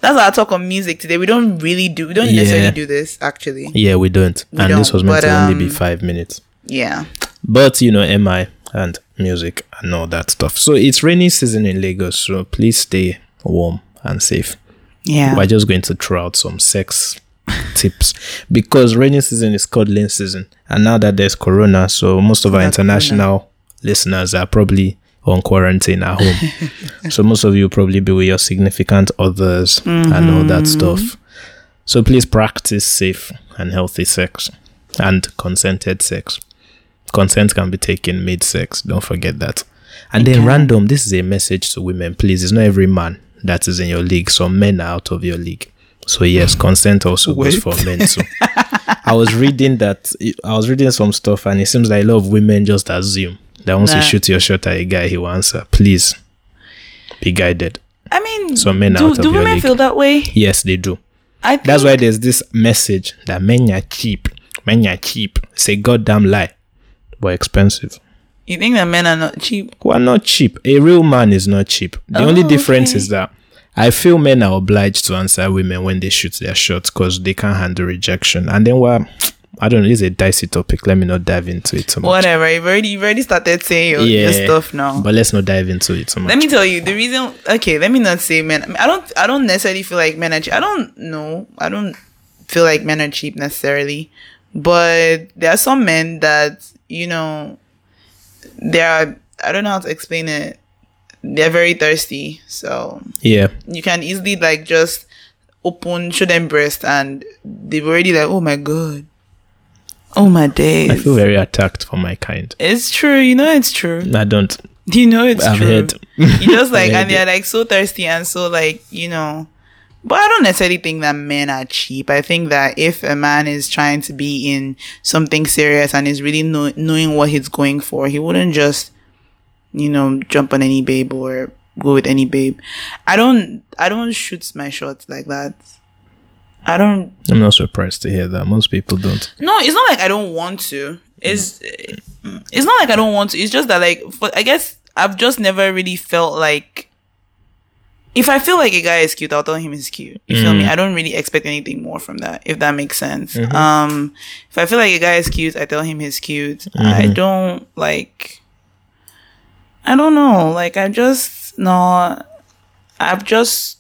that's our talk on music today. We don't really do we don't Yeah. necessarily do this actually. yeah, we don't. We and this don't, was meant but, to only be um, five minutes. Yeah. But you know, MI and music and all that stuff. So it's rainy season in Lagos, so please stay warm and safe. Yeah. We're just going to throw out some sex tips because rainy season is cuddling season, and now that there's corona, so most of our international listeners are probably on quarantine at home. so most of you will probably be with your significant others and all that mm-hmm. stuff. So please practice safe and healthy sex and consented sex. Consent can be taken mid sex. Don't forget that. And then random, this is a message to women. Please, it's not every man that is in your league. Some men are out of your league. So yes, consent also goes for men too. I was reading that I was reading some stuff and it seems like a lot of women just assume that once you shoot your shot at a guy, he will answer. Please be guided. I mean Some men do, out of do your women league. feel that way? Yes, they do. I think That's why there's this message that men are cheap. Men are cheap. It's a goddamn lie. But expensive. You think that men are not cheap. Are not cheap. A real man is not cheap. The only Oh, difference okay. is that I feel men are obliged to answer women when they shoot their shots because they can't handle rejection. And then well, I don't know, it's a dicey topic. Let me not dive into it too much. Whatever. You've already you've already started saying your, your stuff now. But let's not dive into it too much. Let me tell you the reason. Okay, let me not say men. I, mean, I don't. I don't necessarily feel like men are. Cheap. I don't know. I don't feel like men are cheap necessarily, but there are some men that you know. There are. I don't know how to explain it. They're very thirsty, so yeah. you can easily like just open, show them breast, and they've already like, oh my god, oh my days. I feel very attacked for my kind. it's true. You know, it's true. I don't. You know it's I've true. heard. You just like and they're like so thirsty and so like, you know. But I don't necessarily think that men are cheap. I think that if a man is trying to be in something serious and is really know, knowing what he's going for, he wouldn't just, you know, jump on any babe or go with any babe. I don't I don't shoot my shots like that. I don't I'm not surprised to hear that. Most people don't. no, it's not like I don't want to. It's it's not like I don't want to. It's just that like for, I guess I've just never really felt like if I feel like a guy is cute, I'll tell him he's cute. You feel me? Mm. I don't really expect anything more from that, if that makes sense. Mm-hmm. Um if I feel like a guy is cute, I tell him he's cute. I mm-hmm. don't like I don't know. Like I just no, I've just,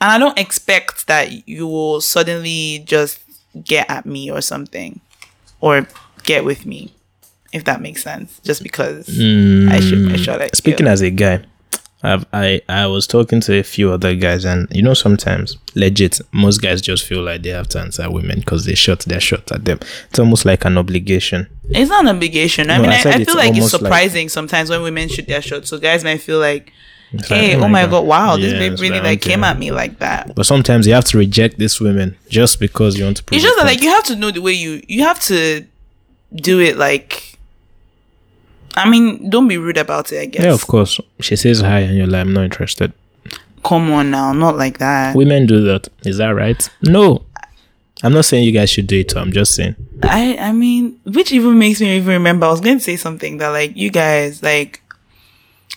and I don't expect that you will suddenly just get at me or something, or get with me, if that makes sense. Just because I shoot my shot at Speaking you. as a guy, I've, I I was talking to a few other guys, and you know sometimes legit most guys just feel like they have to answer women because they shot their shot at them. It's almost like an obligation. It's not an obligation. I No, mean, I I, I feel like it's almost like- surprising sometimes when women shoot their shot. So guys might feel like, hey, like, oh my god, wow, this babe really like, like came at me like that. But sometimes you have to reject these women just because you want to. Prove It's just that like you have to know the way you you have to do it like. I mean, don't be rude about it. I guess. yeah, of course. She says hi, and you're like, I'm not interested. Come on now, not like that. Women do that. Is that right? No. I'm not saying you guys should do it. Too. I'm just saying. I I mean, which even makes me even remember. I was going to say something that like you guys like.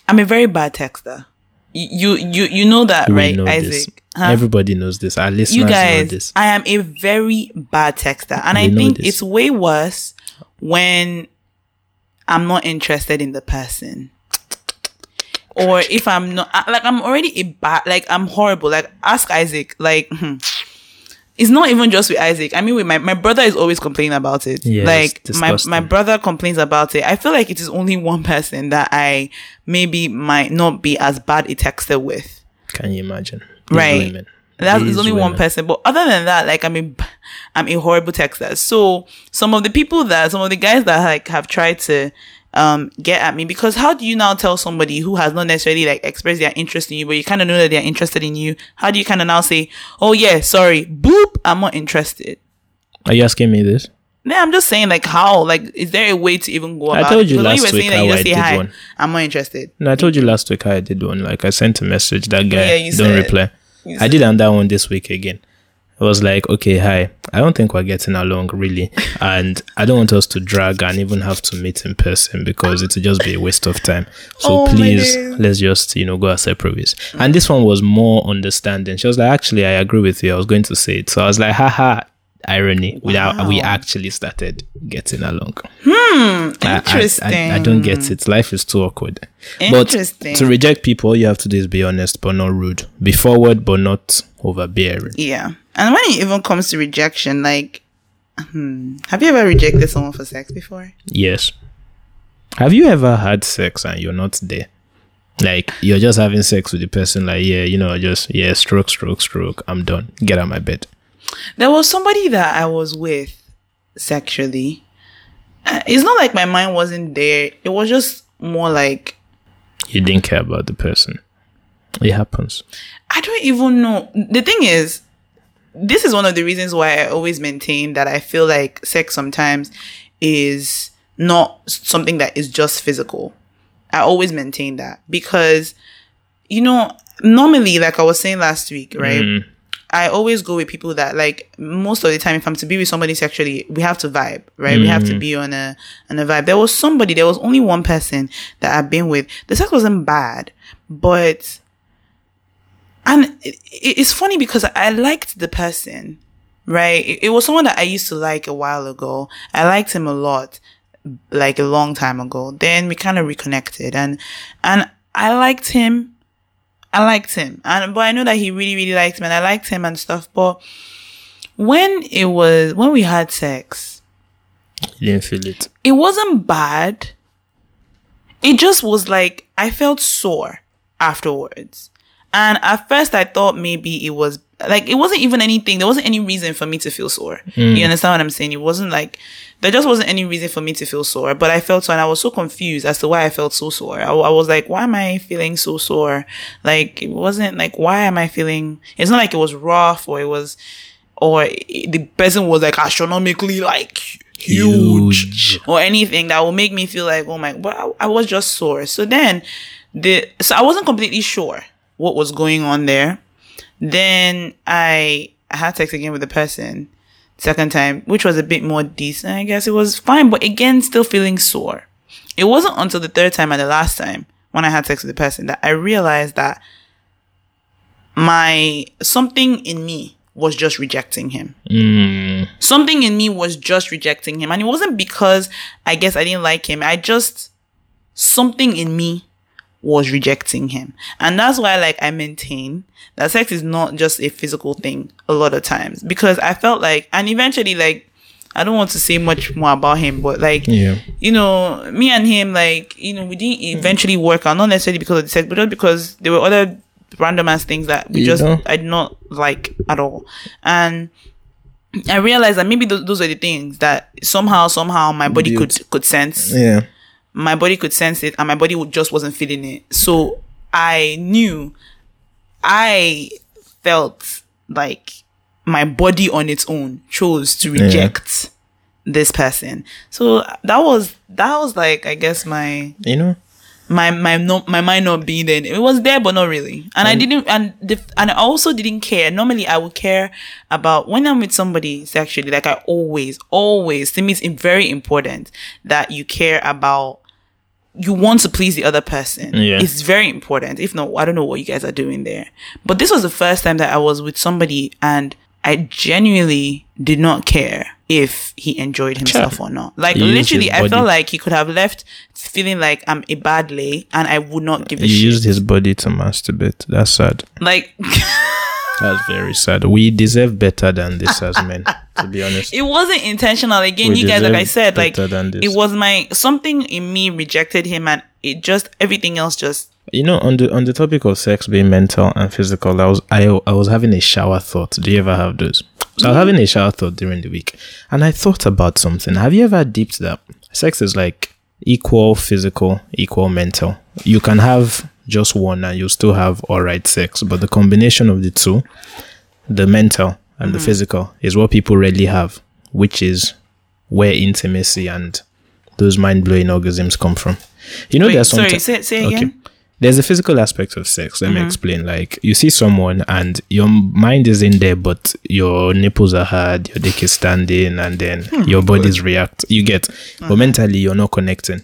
I'm a very bad texter. You you you know that We right, know Isaac? Huh? Everybody knows this. Our listeners you know guys, this. I am a very bad texter, and We I think this. it's way worse when I'm not interested in the person, or if I'm not like I'm already a bad like I'm horrible. Like ask Isaac, like. hmm. It's not even just with Isaac. I mean, with my, my brother is always complaining about it. Yeah, like my, my brother complains about it. I feel like it is only one person that I maybe might not be as bad a texter with. Can you imagine? These Right. women. That's there's only one person. But other than that, like I'm a I'm a horrible texter. So some of the people that some of the guys that like have tried to um get at me because how do you now tell somebody who has not necessarily like expressed their interest in you, but you kind of know that they're interested in you? How do you kind of now say, Oh yeah, sorry, boop, I'm not interested. Are you asking me this? Yeah, I'm just saying like how like is there a way to even go out? I about told it? you when last were week that how you I did hi, one. I'm not interested. No, I told you last week how I did one. Like I sent a message. That guy Yeah, you don't said- reply. I did another one this week again. It was like, okay, hi. I don't think we're getting along really, and I don't want us to drag and even have to meet in person because it'll just be a waste of time. So Oh, please, let's just you know go our separate ways. And this one was more understanding. She was like, actually, I agree with you. I was going to say it, so I was like, haha. Irony. Without we actually started getting along. I- I- Interesting. I, I, don't get it. Life is too awkward. Interesting. But to reject people, all you have to do is be honest but not rude. Be forward but not overbearing. Yeah. And when it even comes to rejection, like, hmm, have you ever rejected someone for sex before? Yes. Have you ever had sex and you're not there? Like you're just having sex with the person, like, yeah, you know, just yeah, stroke, stroke, stroke. I'm done. Get out of my bed. There was somebody that I was with sexually. Uh, It's not like my mind wasn't there. It was just more like You didn't care about the person. It happens. I don't even know. The thing is, this is one of the reasons why I always maintain that I feel like sex sometimes is not something that is just physical. I always maintain that because, you know, normally, like I was saying last week, right? Mm. I always go with people that like most of the time if I'm to be with somebody sexually, we have to vibe, right? We have to mm. be on a on a vibe. There was somebody, there was only one person that I've been with. The sex wasn't bad, but and it- it's funny because I liked the person, right? It, it was someone that I used to like a while ago. I liked him a lot, like a long time ago. Then we kind of reconnected, and and I liked him. I liked him, and but I know that he really, really liked me, and I liked him and stuff. But when it was when we had sex, You didn't feel it. it wasn't bad. It just was like I felt sore afterwards. And at first I thought maybe it was like it wasn't even anything. There wasn't any reason for me to feel sore. You mm. understand what I'm saying? It wasn't like there just wasn't any reason for me to feel sore. But I felt so and I was so confused as to why I felt so sore. I, I was like, why am I feeling so sore? Like it wasn't like why am I feeling it's not like it was rough or it was or it- the person was like astronomically like huge, Huge. or anything that will make me feel like oh my but I, I was just sore so then the so i wasn't completely sure what was going on there then i I had sex again with the person second time which was a bit more decent i guess it was fine but again still feeling sore it wasn't until the third time and the last time when i had sex with the person that i realized that my something in me was just rejecting him Mm, something in me was just rejecting him. And it wasn't because I guess I didn't like him. I just, something in me was rejecting him. And that's why like I maintain that sex is not just a physical thing a lot of times because I felt like and eventually like I don't want to say much more about him, but like Yeah. you know, me and him, like, you know, we didn't eventually work out, not necessarily because of the sex, but just because there were other random ass things that we You just, know? I did not like at all. And I realized that maybe those, those are the things that somehow, somehow my body could, could sense. Yeah. My body could sense it and my body just wasn't feeling it. So I knew, I felt like my body on its own chose to reject this person. So that was that was like I guess my You know? my my not my mind not being there. It was there, but not really. And I mm. didn't and the, and I also didn't care. Normally, I would care about when I'm with somebody sexually. Like I always, always to me, it's very important that you care about. You want to please the other person. Yeah. It's very important. If not, I don't know what you guys are doing there. But this was the first time that I was with somebody and I genuinely did not care if he enjoyed himself or not. Like literally, I felt like he could have left feeling like I'm a bad lay and I would not give a He used his body to masturbate. That's sad. like That's very sad. We deserve better than this as men, to be honest. it wasn't intentional. Again, We you guys, like I said, like better than this. it was my something in me rejected him and it just everything else just You know, on the on the topic of sex being mental and physical, I was I I was having a shower thought. Do you ever have those? So I was mm. having a shower thought during the week, and I thought about something. Have you ever deeped that sex is like equal physical, equal mental? You can have just one, and you still have all right sex, but the combination of the two, the mental and the physical, is what people rarely have, which is where intimacy and those mind blowing orgasms come from. You know, Wait, there's some sorry, say say again. there's a physical aspect of sex. Let Mm-hmm. me explain. Like you see someone and your mind is in there, but your nipples are hard, your dick is standing, and then Hmm, your body's react. You get, Uh-huh. but mentally you're not connecting.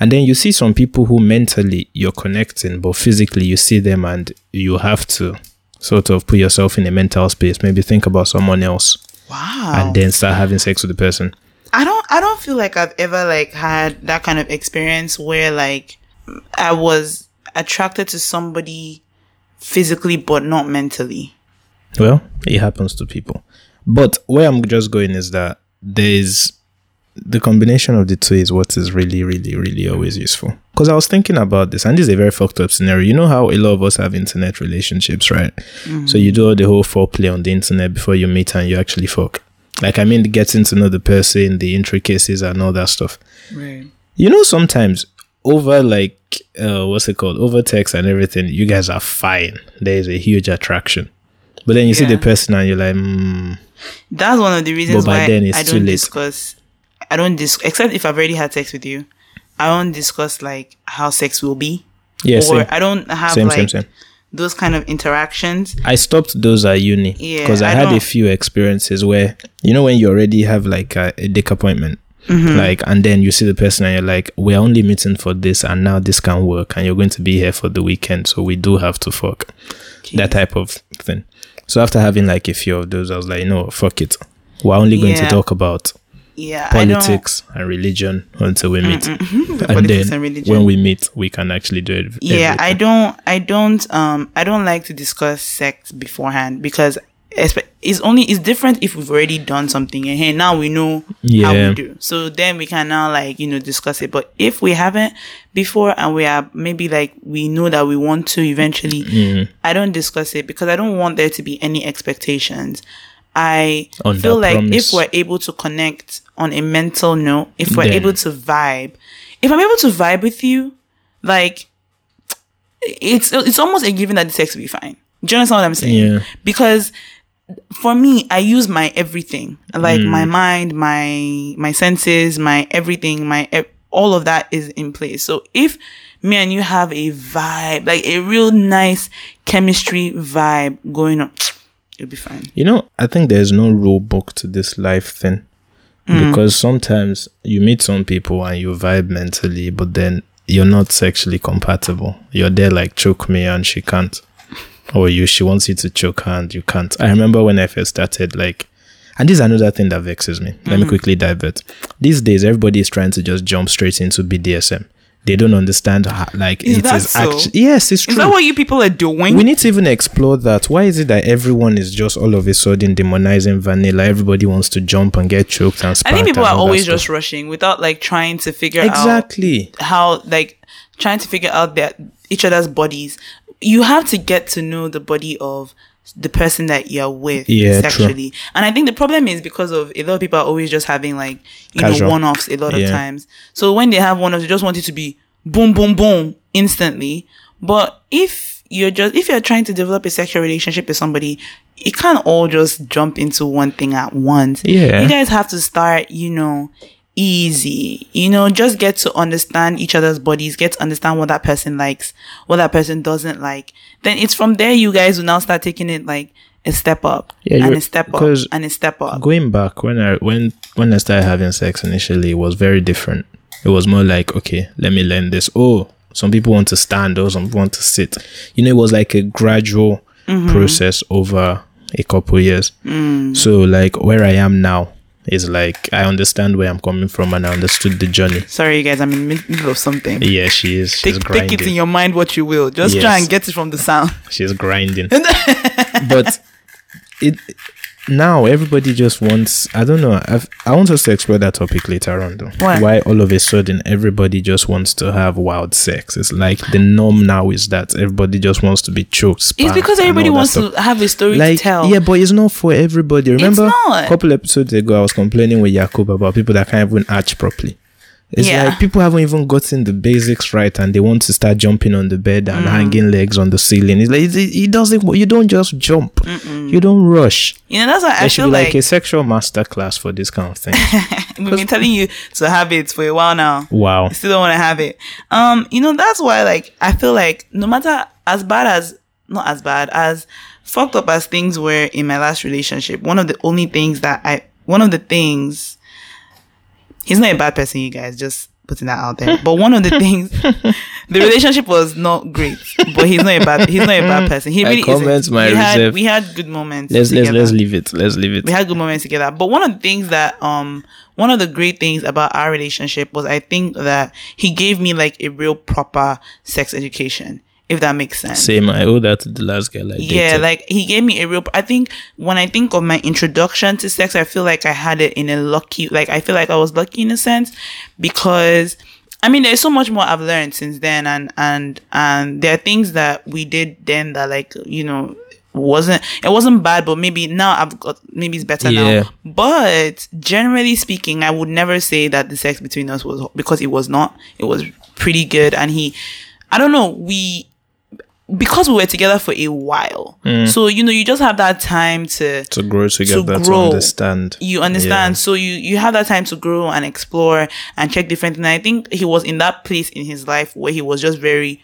And then you see some people who mentally you're connecting, but physically you see them and you have to sort of put yourself in a mental space. Maybe think about someone else Wow. and then start having sex with the person. I don't I don't feel like I've ever like had that kind of experience where like I was attracted to somebody physically but not mentally. Well, it happens to people. But where I'm just going is that there's the combination of the two is what is really, really, really always useful. Because I was thinking about this, and this is a very fucked up scenario. You know how a lot of us have internet relationships, right? So you do all the whole foreplay on the internet before you meet and you actually fuck. Like, I mean, getting to know the person, the intricacies, and all that stuff. Right. You know, sometimes over like uh, what's it called, over text and everything, you guys are fine. There is a huge attraction, but then you see the person and you're like, mm, That's one of the reasons But by why then it's I too don't late. discuss. I don't dis except if I've already had sex with you. I don't discuss like how sex will be, yeah, or same, I don't have same, like same, same. those kind of interactions. I stopped those at uni Yeah, because I, I had a don't- few experiences where you know when you already have like a, a dick appointment, Mm-hmm. like, and then you see the person and you're like, we're only meeting for this, and now this can work, and you're going to be here for the weekend, so we do have to fuck. That type of thing. So after having like a few of those, I was like, no, fuck it. We're only going to talk about Yeah, politics and religion until we meet, and then and when we meet, we can actually do it. yeah i don't i don't um i don't like to discuss sex beforehand because it's only it's different if we've already done something and hey now we know how Yeah. we do so then we can now like you know discuss it but if we haven't before and we are maybe like we know that we want to eventually Mm. i don't discuss it because i don't want there to be any expectations i On feel like promise. if we're able to connect on a mental note if we're Then- able to vibe if i'm able to vibe with you like it's it's almost a given that the sex will be fine. Do you understand what I'm saying? Yeah. Because for me, I use my everything, like Mm. my mind, my my senses, my everything, my ev- all of that is in place. So if me and you have a vibe, like a real nice chemistry vibe going on, it'll be fine. You know, I think there's no rule book to this life thing. Mm. Because sometimes you meet some people and you vibe mentally, but then you're not sexually compatible. You're there like choke me and she can't. Or you she wants you to choke her and you can't. I remember when I first started, like and this is another thing that vexes me. Let Mm. me quickly divert. These days everybody is trying to just jump straight into BDSM. They don't understand how, like Is it is so? actually yes it's true. Is that what you people are doing? we need to even explore that why is it that everyone is just all of a sudden demonizing vanilla everybody wants to jump and get choked and I think people are always just rushing without like trying to figure out exactly how like trying to figure out their each other's bodies. You have to get to know the body of the person that you're with Yeah, true. And I think the problem is because of a lot of people are always just having like you Casual. know one offs a lot of times. So when they have one offs, they just want it to be boom boom boom instantly. But if you're just if you're trying to develop a sexual relationship with somebody, it can't all just jump into one thing at once. Yeah. You guys have to start, you know, easy. You know, just get to understand each other's bodies, get to understand what that person likes, what that person doesn't like. Then it's from there you guys will now start taking it like a step up Yeah, and a step up because and a step up. going back when I when when I started having sex initially, it was very different. It was more like, okay, let me learn this. Oh, some people want to stand, or some people want to sit. You know, it was like a gradual Mm-hmm. process over a couple years. Mm. So, like where I am now is like I understand where I'm coming from, and I understood the journey. Sorry, you guys, I'm in the middle of something. Yeah, she is. She's Take, grinding. take it in your mind what you will. Just try and get it from the sound. She's grinding. but it now everybody just wants. I don't know. I've, I want us to explore that topic later on, though. Why? Why all of a sudden everybody just wants to have wild sex? It's like the norm now is that everybody just wants to be choked. It's because everybody wants stuff. to have a story Like to tell. yeah, but it's not for everybody. Remember, a couple episodes ago, I was complaining with Jacob about people that can't even arch properly. It's Yeah. like people haven't even gotten the basics right, and they want to start jumping on the bed Mm. and hanging legs on the ceiling. It's like it, it doesn't. You don't just jump. You don't rush. You know, that's why I should feel be like, like, a sexual master class for this kind of thing. we've been telling you to have it for a while now. wow. still don't want to have it. Um, you know, that's why like I feel like no matter as bad as not as bad as fucked up as things were in my last relationship, one of the only things that I one of the things he's not a bad person, you guys, just putting that out there. But one of the things the relationship was not great. But he's not a bad he's not a bad person. He really comment isn't. my we had we had good moments. Let's let's let's leave it. Let's leave it. we had good moments together. But one of the things that um one of the great things about our relationship was I think that he gave me like a real proper sex education, if that makes sense. Same. I owe oh, that to the last guy. Like yeah, dated. like he gave me a real. I think when I think of my introduction to sex, I feel like I had it in a lucky. Like I feel like I was lucky in a sense because I mean there's so much more I've learned since then, and and and there are things that we did then that like you know wasn't it wasn't bad but maybe now i've got maybe it's better Yeah. now but generally speaking i would never say that the sex between us was because it was not it was pretty good and he i don't know we because we were together for a while mm. so you know you just have that time to to grow together, to, grow. understand. you understand so you you have that time to grow and explore and check different things i think he was in that place in his life where he was just very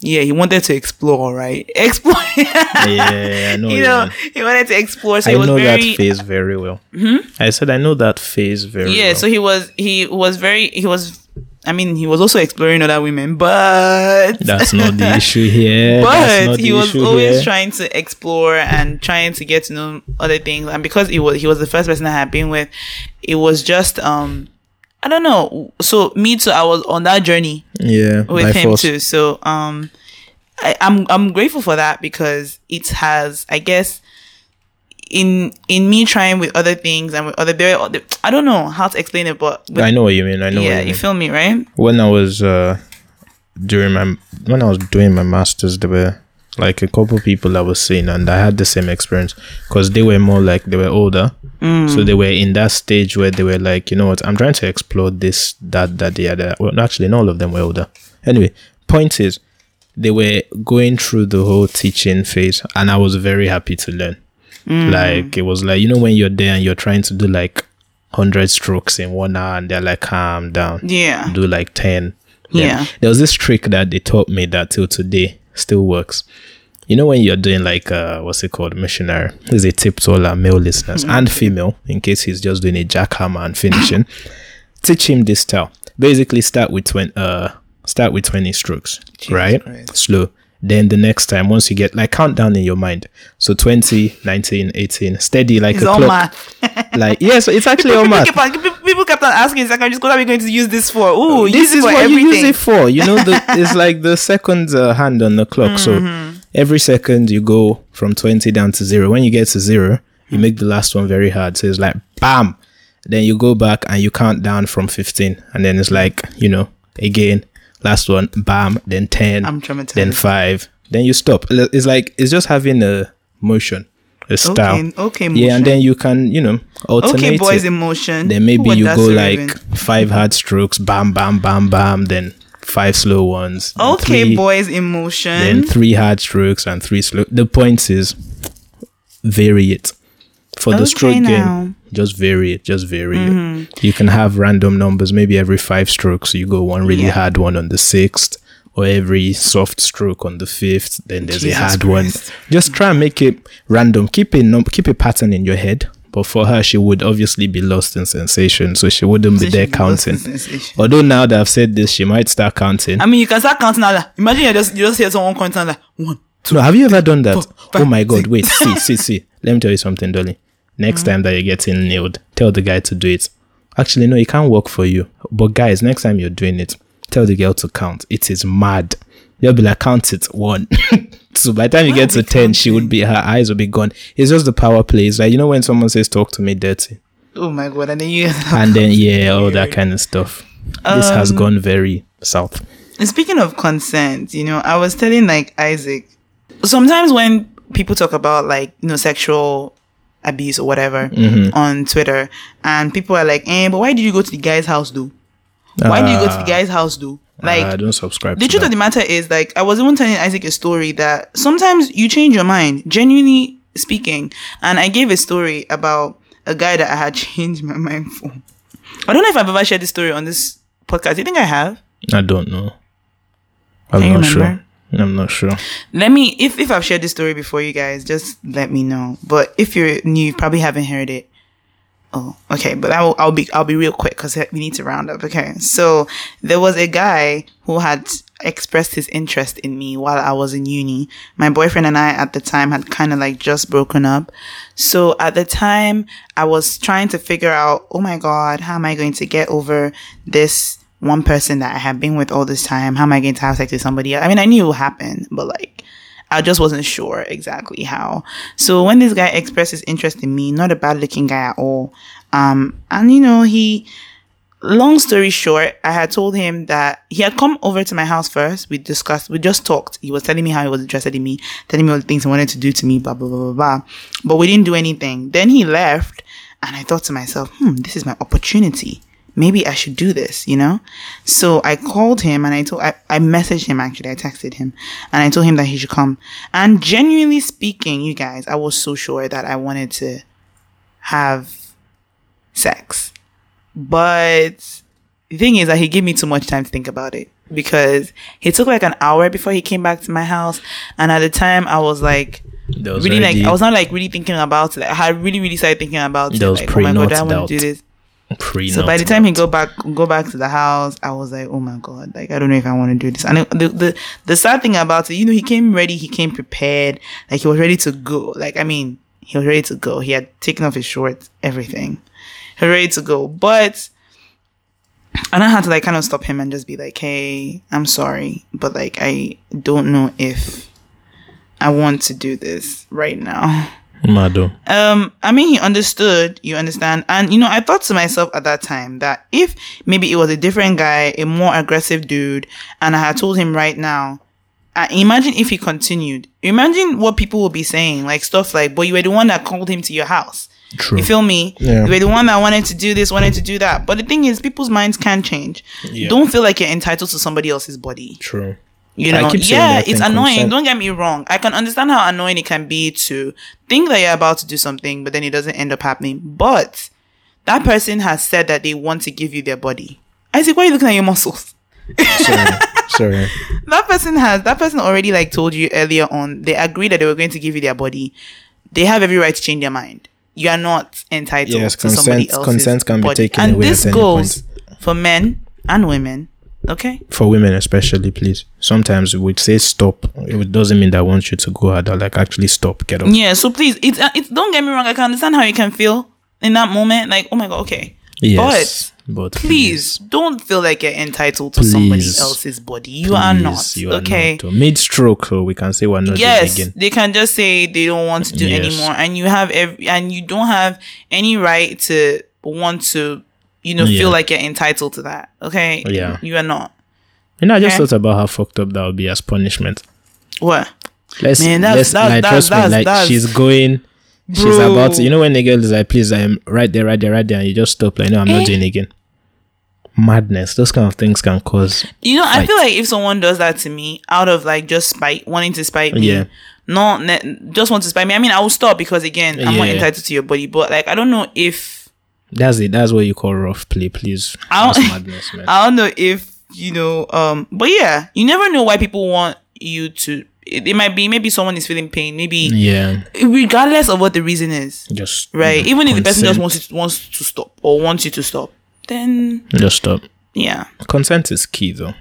yeah he wanted to explore right explore Yeah, yeah, I know. you know he wanted to explore so I he was know very that phase very well. Hmm? I said I know that phase very yeah well. so he was he was very he was i mean he was also exploring other women but That's not the issue here. But he was always here. trying to explore and trying to get to know other things and because he was he was the first person i had been with it was just um i don't know so me too i was on that journey yeah, with him force. too so um I, i'm i'm grateful for that because it has i guess in in me trying with other things and with other there i don't know how to explain it but with, I know what you mean. I know yeah what you you feel me right when I was uh during my when I was doing my masters, there were like a couple people I was seeing, and I had the same experience because they were more like they were older, so they were in that stage where they were like, you know what, I'm trying to explore this, that, that, the other. Well, actually, not all of them were older. Anyway, point is, they were going through the whole teaching phase, and I was very happy to learn. Like it was like you know when you're there and you're trying to do like hundred strokes in one hour, and they're like, calm down. Yeah. Do like 10 Yeah. there was this trick that they taught me that till today still works. You know when you're doing like uh what's it called? Missionary. This is a tip to all our male listeners and female in case he's just doing a jackhammer and finishing. Teach him this style. Basically start with 20 uh start with 20 strokes right? Christ. slow then the next time once you get like count down in your mind so 20 19 18 steady like it's a all clock math like yes it's actually all math People, people, people kept on asking secondary school, what are we going to use this for? Ooh, use this is for what everything. you use it for. You know, the, it's like the second uh, hand on the clock. So Mm-hmm. every second you go from 20 down to zero. When you get to zero, you make the last one very hard. So it's like, bam. Then you go back and you count down from 15. And then it's like, you know, again, last one, bam, then 10, I'm traumatized. then 5. Then you stop. It's like, it's just having a motion, a style. Okay, okay, Yeah, and then you can, you know, alternate okay, boys in motion. Then maybe would you go like in? five hard strokes, bam, bam, bam, bam, then five slow ones. Okay, three, boys in motion. Then three hard strokes and three slow. The point is, vary it. For the stroke now. game, just vary it. Just vary it. Mm-hmm. You can have random numbers. Maybe every five strokes, you go one really Yeah. hard one on the sixth, or every soft stroke on the fifth. Then there's Jesus a hard Christ. one. Just try and make it random. Keep a num- keep a pattern in your head. But for her, she would obviously be lost in sensation, so she wouldn't be there be counting. Although now that I've said this, she might start counting. I mean, you can start counting now. like, Imagine you just you just hear someone counting like one. No, have you ever done that? four, oh five, my god, wait, see, see, see. Let me tell you something, Dolly. Next Mm-hmm. time that you're getting nailed, tell the guy to do it. Actually, no, it can't work for you. But guys, next time you're doing it, tell the girl to count. It is mad. You'll be like, count it one. so by the time you get to 10, she would be, her eyes would be gone. It's just the power plays. Like, you know, when someone says, talk to me dirty. Oh my god! And then you. And then, yeah, all that kind of stuff. This has Um, gone very south. Speaking of consent, you know, I was telling like Isaac. Sometimes when people talk about like you know sexual abuse or whatever Mm-hmm. on Twitter, and people are like, "Eh, but why did you go to the guy's house, though? Why did you go to the guy's house, though?" Like I don't subscribe the truth that. of the matter is like I was even telling Isaac a story that sometimes you change your mind, genuinely speaking. And I gave a story about a guy that I had changed my mind for. I don't know if I've ever shared this story on this podcast. Do you think I have? I don't know. I'm Can not sure. I'm not sure. Let me if if I've shared this story before you guys, just let me know. But if you're new, you probably haven't heard it. Oh, okay. But I'll I'll be I'll be real quick because we need to round up. Okay. So there was a guy who had expressed his interest in me while I was in uni. My boyfriend and I at the time had kind of like just broken up. So at the time I was trying to figure out, oh my God, how am I going to get over this one person that I have been with all this time? How am I going to have sex with somebody else? I mean, I knew it would happen, but like, I just wasn't sure exactly how. So when this guy expressed his interest in me, not a bad looking guy at all, um, and you know, he, long story short, I had told him that he had come over to my house first. We discussed, we just talked. He was telling me how he was interested in me, telling me all the things he wanted to do to me, blah, blah, blah, blah, blah. But we didn't do anything. Then he left, and I thought to myself, hmm, this is my opportunity. Maybe I should do this, you know? So I called him and I told, I, I messaged him actually, I texted him and I told him that he should come. And genuinely speaking, you guys, I was so sure that I wanted to have sex. But the thing is that he gave me too much time to think about it because he took like an hour before he came back to my house. And at the time, I was like, was really like, already I was not like really thinking about it. Like, I had really, really started thinking about it. Like, oh my God, I want to do this. Pre So by the time he go back go back to the house, I was like, oh my god, like I don't know if I want to do this. And the the the sad thing about it, you know, he came ready, he came prepared, like he was ready to go. Like I mean, he was ready to go. He had taken off his shorts, everything, he was ready to go. But and I had to like kind of stop him and just be like, hey, I'm sorry, but like I don't know if I want to do this right now. Mado. Um, I mean, he understood, you understand. And, you know, I thought to myself at that time that if maybe it was a different guy, a more aggressive dude, and I had told him right now, uh, imagine if he continued. Imagine what people would be saying, like stuff like, but you were the one that called him to your house. True. You feel me? Yeah. You were the one that wanted to do this, wanted to do that. But the thing is, people's minds can change. Yeah. Don't feel like you're entitled to somebody else's body. True. You know, yeah, it's annoying. consent. Don't get me wrong. I can understand how annoying it can be to think that you're about to do something, but then it doesn't end up happening. But that person has said that they want to give you their body. I Isaac, why are you looking at your muscles? Sorry. Sorry. That person has that person already like told you earlier on. They agreed that they were going to give you their body. They have every right to change their mind. You are not entitled Yes, to somebody consent- else's consent can be body. taken and away this at any goes for men and women. Okay. For women especially, please. Sometimes we would say stop. It doesn't mean that I want you to go harder. Like actually stop. Get off. Yeah, so please, it's uh, it's don't get me wrong. I can understand how you can feel in that moment. Like, oh my god, okay, Yes. But, Please don't feel like you're entitled to somebody else's body. You are not. you are okay. Mid stroke, so we can say we're not yes, they can just say they don't want to do Yes. anymore, and you have every, and you don't have any right to want to, you know, Yeah. feel like you're entitled to that. Okay. Yeah. You are not. You know, I just Okay. thought about how fucked up that would be as punishment. What? Let's, Man, that's- let's that's- like, that's- trust me, that's- like that's- she's going, she's Bro. about to, you know, when the girl is like, please, I'm right there, right there, right there, and you just stop, like, no, I'm Eh? not doing it again. Madness, those kind of things can cause, You know, I Fight. feel like if someone does that to me out of like just spite, wanting to spite me, Yeah. not ne- just want to spite me. I mean, I will stop because again, I'm not Yeah. entitled to your body. But like, I don't know if that's it, that's what you call rough play, please. I don't- That's madness, man. I don't know if you know. Um, but yeah, you never know why people want you to. It, it might be maybe someone is feeling pain. Maybe yeah, regardless of what the reason is, just, right? Even if the person just wants it, wants to stop or wants you to stop, then just stop. yeah, Consent is key, though.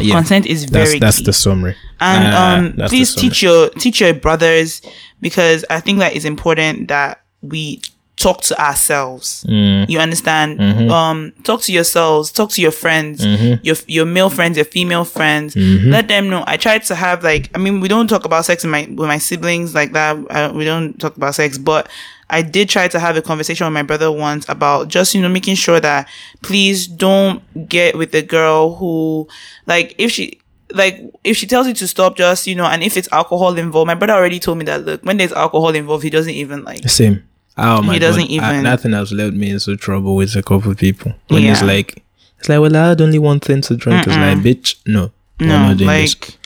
Yeah, consent is that's, very that's key. the summary. and Ah, um please teach your teach your brothers because i think that it's important that we talk to ourselves Mm. you understand Mm-hmm. um talk to yourselves talk to your friends your your male friends your female friends Mm-hmm. let them know i tried to have like i mean we don't talk about sex with my with my siblings like that uh, we don't talk about sex but I did try to have a conversation with my brother once about just, you know, making sure that please don't get with a girl who, like, if she, like, if she tells you to stop, just, you know, and if it's alcohol involved, my brother already told me that, look, when there's alcohol involved, he doesn't even, like, Same. Oh my He doesn't God. I- even- nothing has led me into trouble with a couple of people. When it's Yeah. like, it's like, well, I had only one thing to drink. It's like, bitch, no, no, not doing this. like,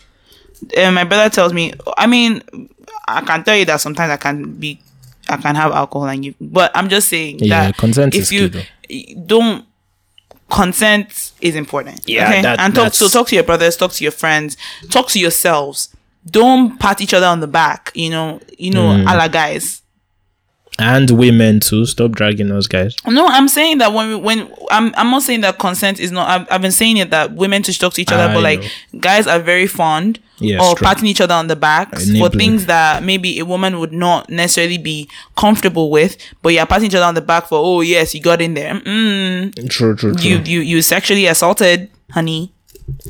and my brother tells me, I mean, I can tell you that sometimes I can be, I can have alcohol and you, but I'm just saying Yeah, that consent if is you don't, consent is important. Yeah, okay? that- and talk so talk to your brothers, talk to your friends, talk to yourselves. Don't pat each other on the back. You know, you know, Mm. a la guys. And women too. Stop dragging us, guys. No, I'm saying that when we, when I'm I'm not saying that consent is not. I've, I've been saying it that women to talk to each other, I but like know. guys are very fond of true. patting each other on the back for things that maybe a woman would not necessarily be comfortable with. But you're patting each other on the back for oh yes, you got in there. Mm, True, true, true. you you you sexually assaulted, honey.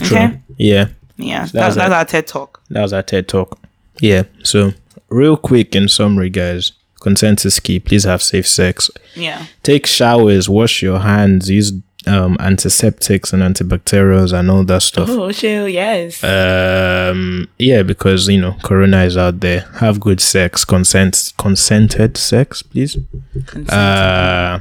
true. Okay, Yeah, yeah, that's That's that's our TED talk. that was our TED talk. Yeah. So, real quick in summary, guys, consent is key. Please have safe sex. Yeah, Take showers. Wash your hands. Use um, antiseptics and antibacterials and all that stuff. oh chill, yes. um yeah because you know corona is out there have good sex consent consented sex please Consent. uh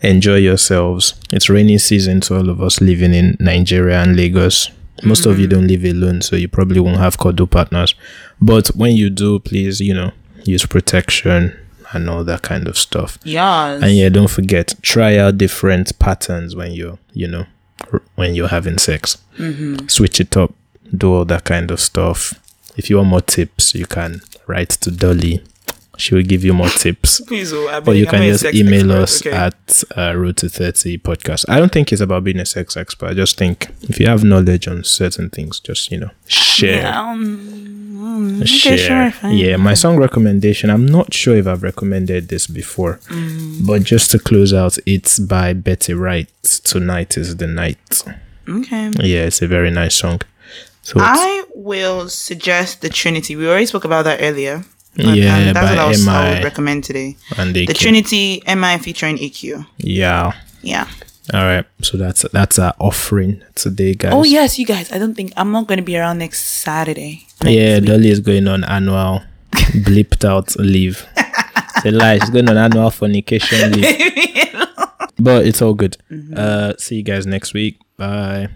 enjoy yourselves it's rainy season to all of us living in nigeria and lagos most of you don't live alone so you probably won't have cuddle partners but when you do please you know use protection and all that kind of stuff Yeah. and yeah, don't forget, try out different patterns when you're, you know, r- when you're having sex. Mm-hmm. Switch it up, do all that kind of stuff. If you want more tips, you can write to Dolly. She will give you more tips. Please, oh, I Or you I'm can just email expert, us okay? at uh, Road to 30 podcast. I don't think it's about being a sex expert. I just think if you have knowledge on certain things, just, you know, share. Yeah, um, okay, share. sure. Yeah, my song recommendation. I'm not sure if I've recommended this before, Mm. but just to close out, it's by Betty Wright. Tonight is the night. Okay. Yeah, it's a very nice song. So I will suggest the Trinity. We already spoke about that earlier. Yeah, and that's by what I, was, I MI. would recommend today. and The Trinity MI featuring EQ. Yeah. Yeah. All right. So that's that's our offering today, guys. Oh yes, you guys. I don't think I'm not going to be around next Saturday. Next Yeah, week. Dolly is going on annual blipped out leave. It's a lie. She's going on annual fornication leave. but it's all good. Uh, see you guys next week. Bye.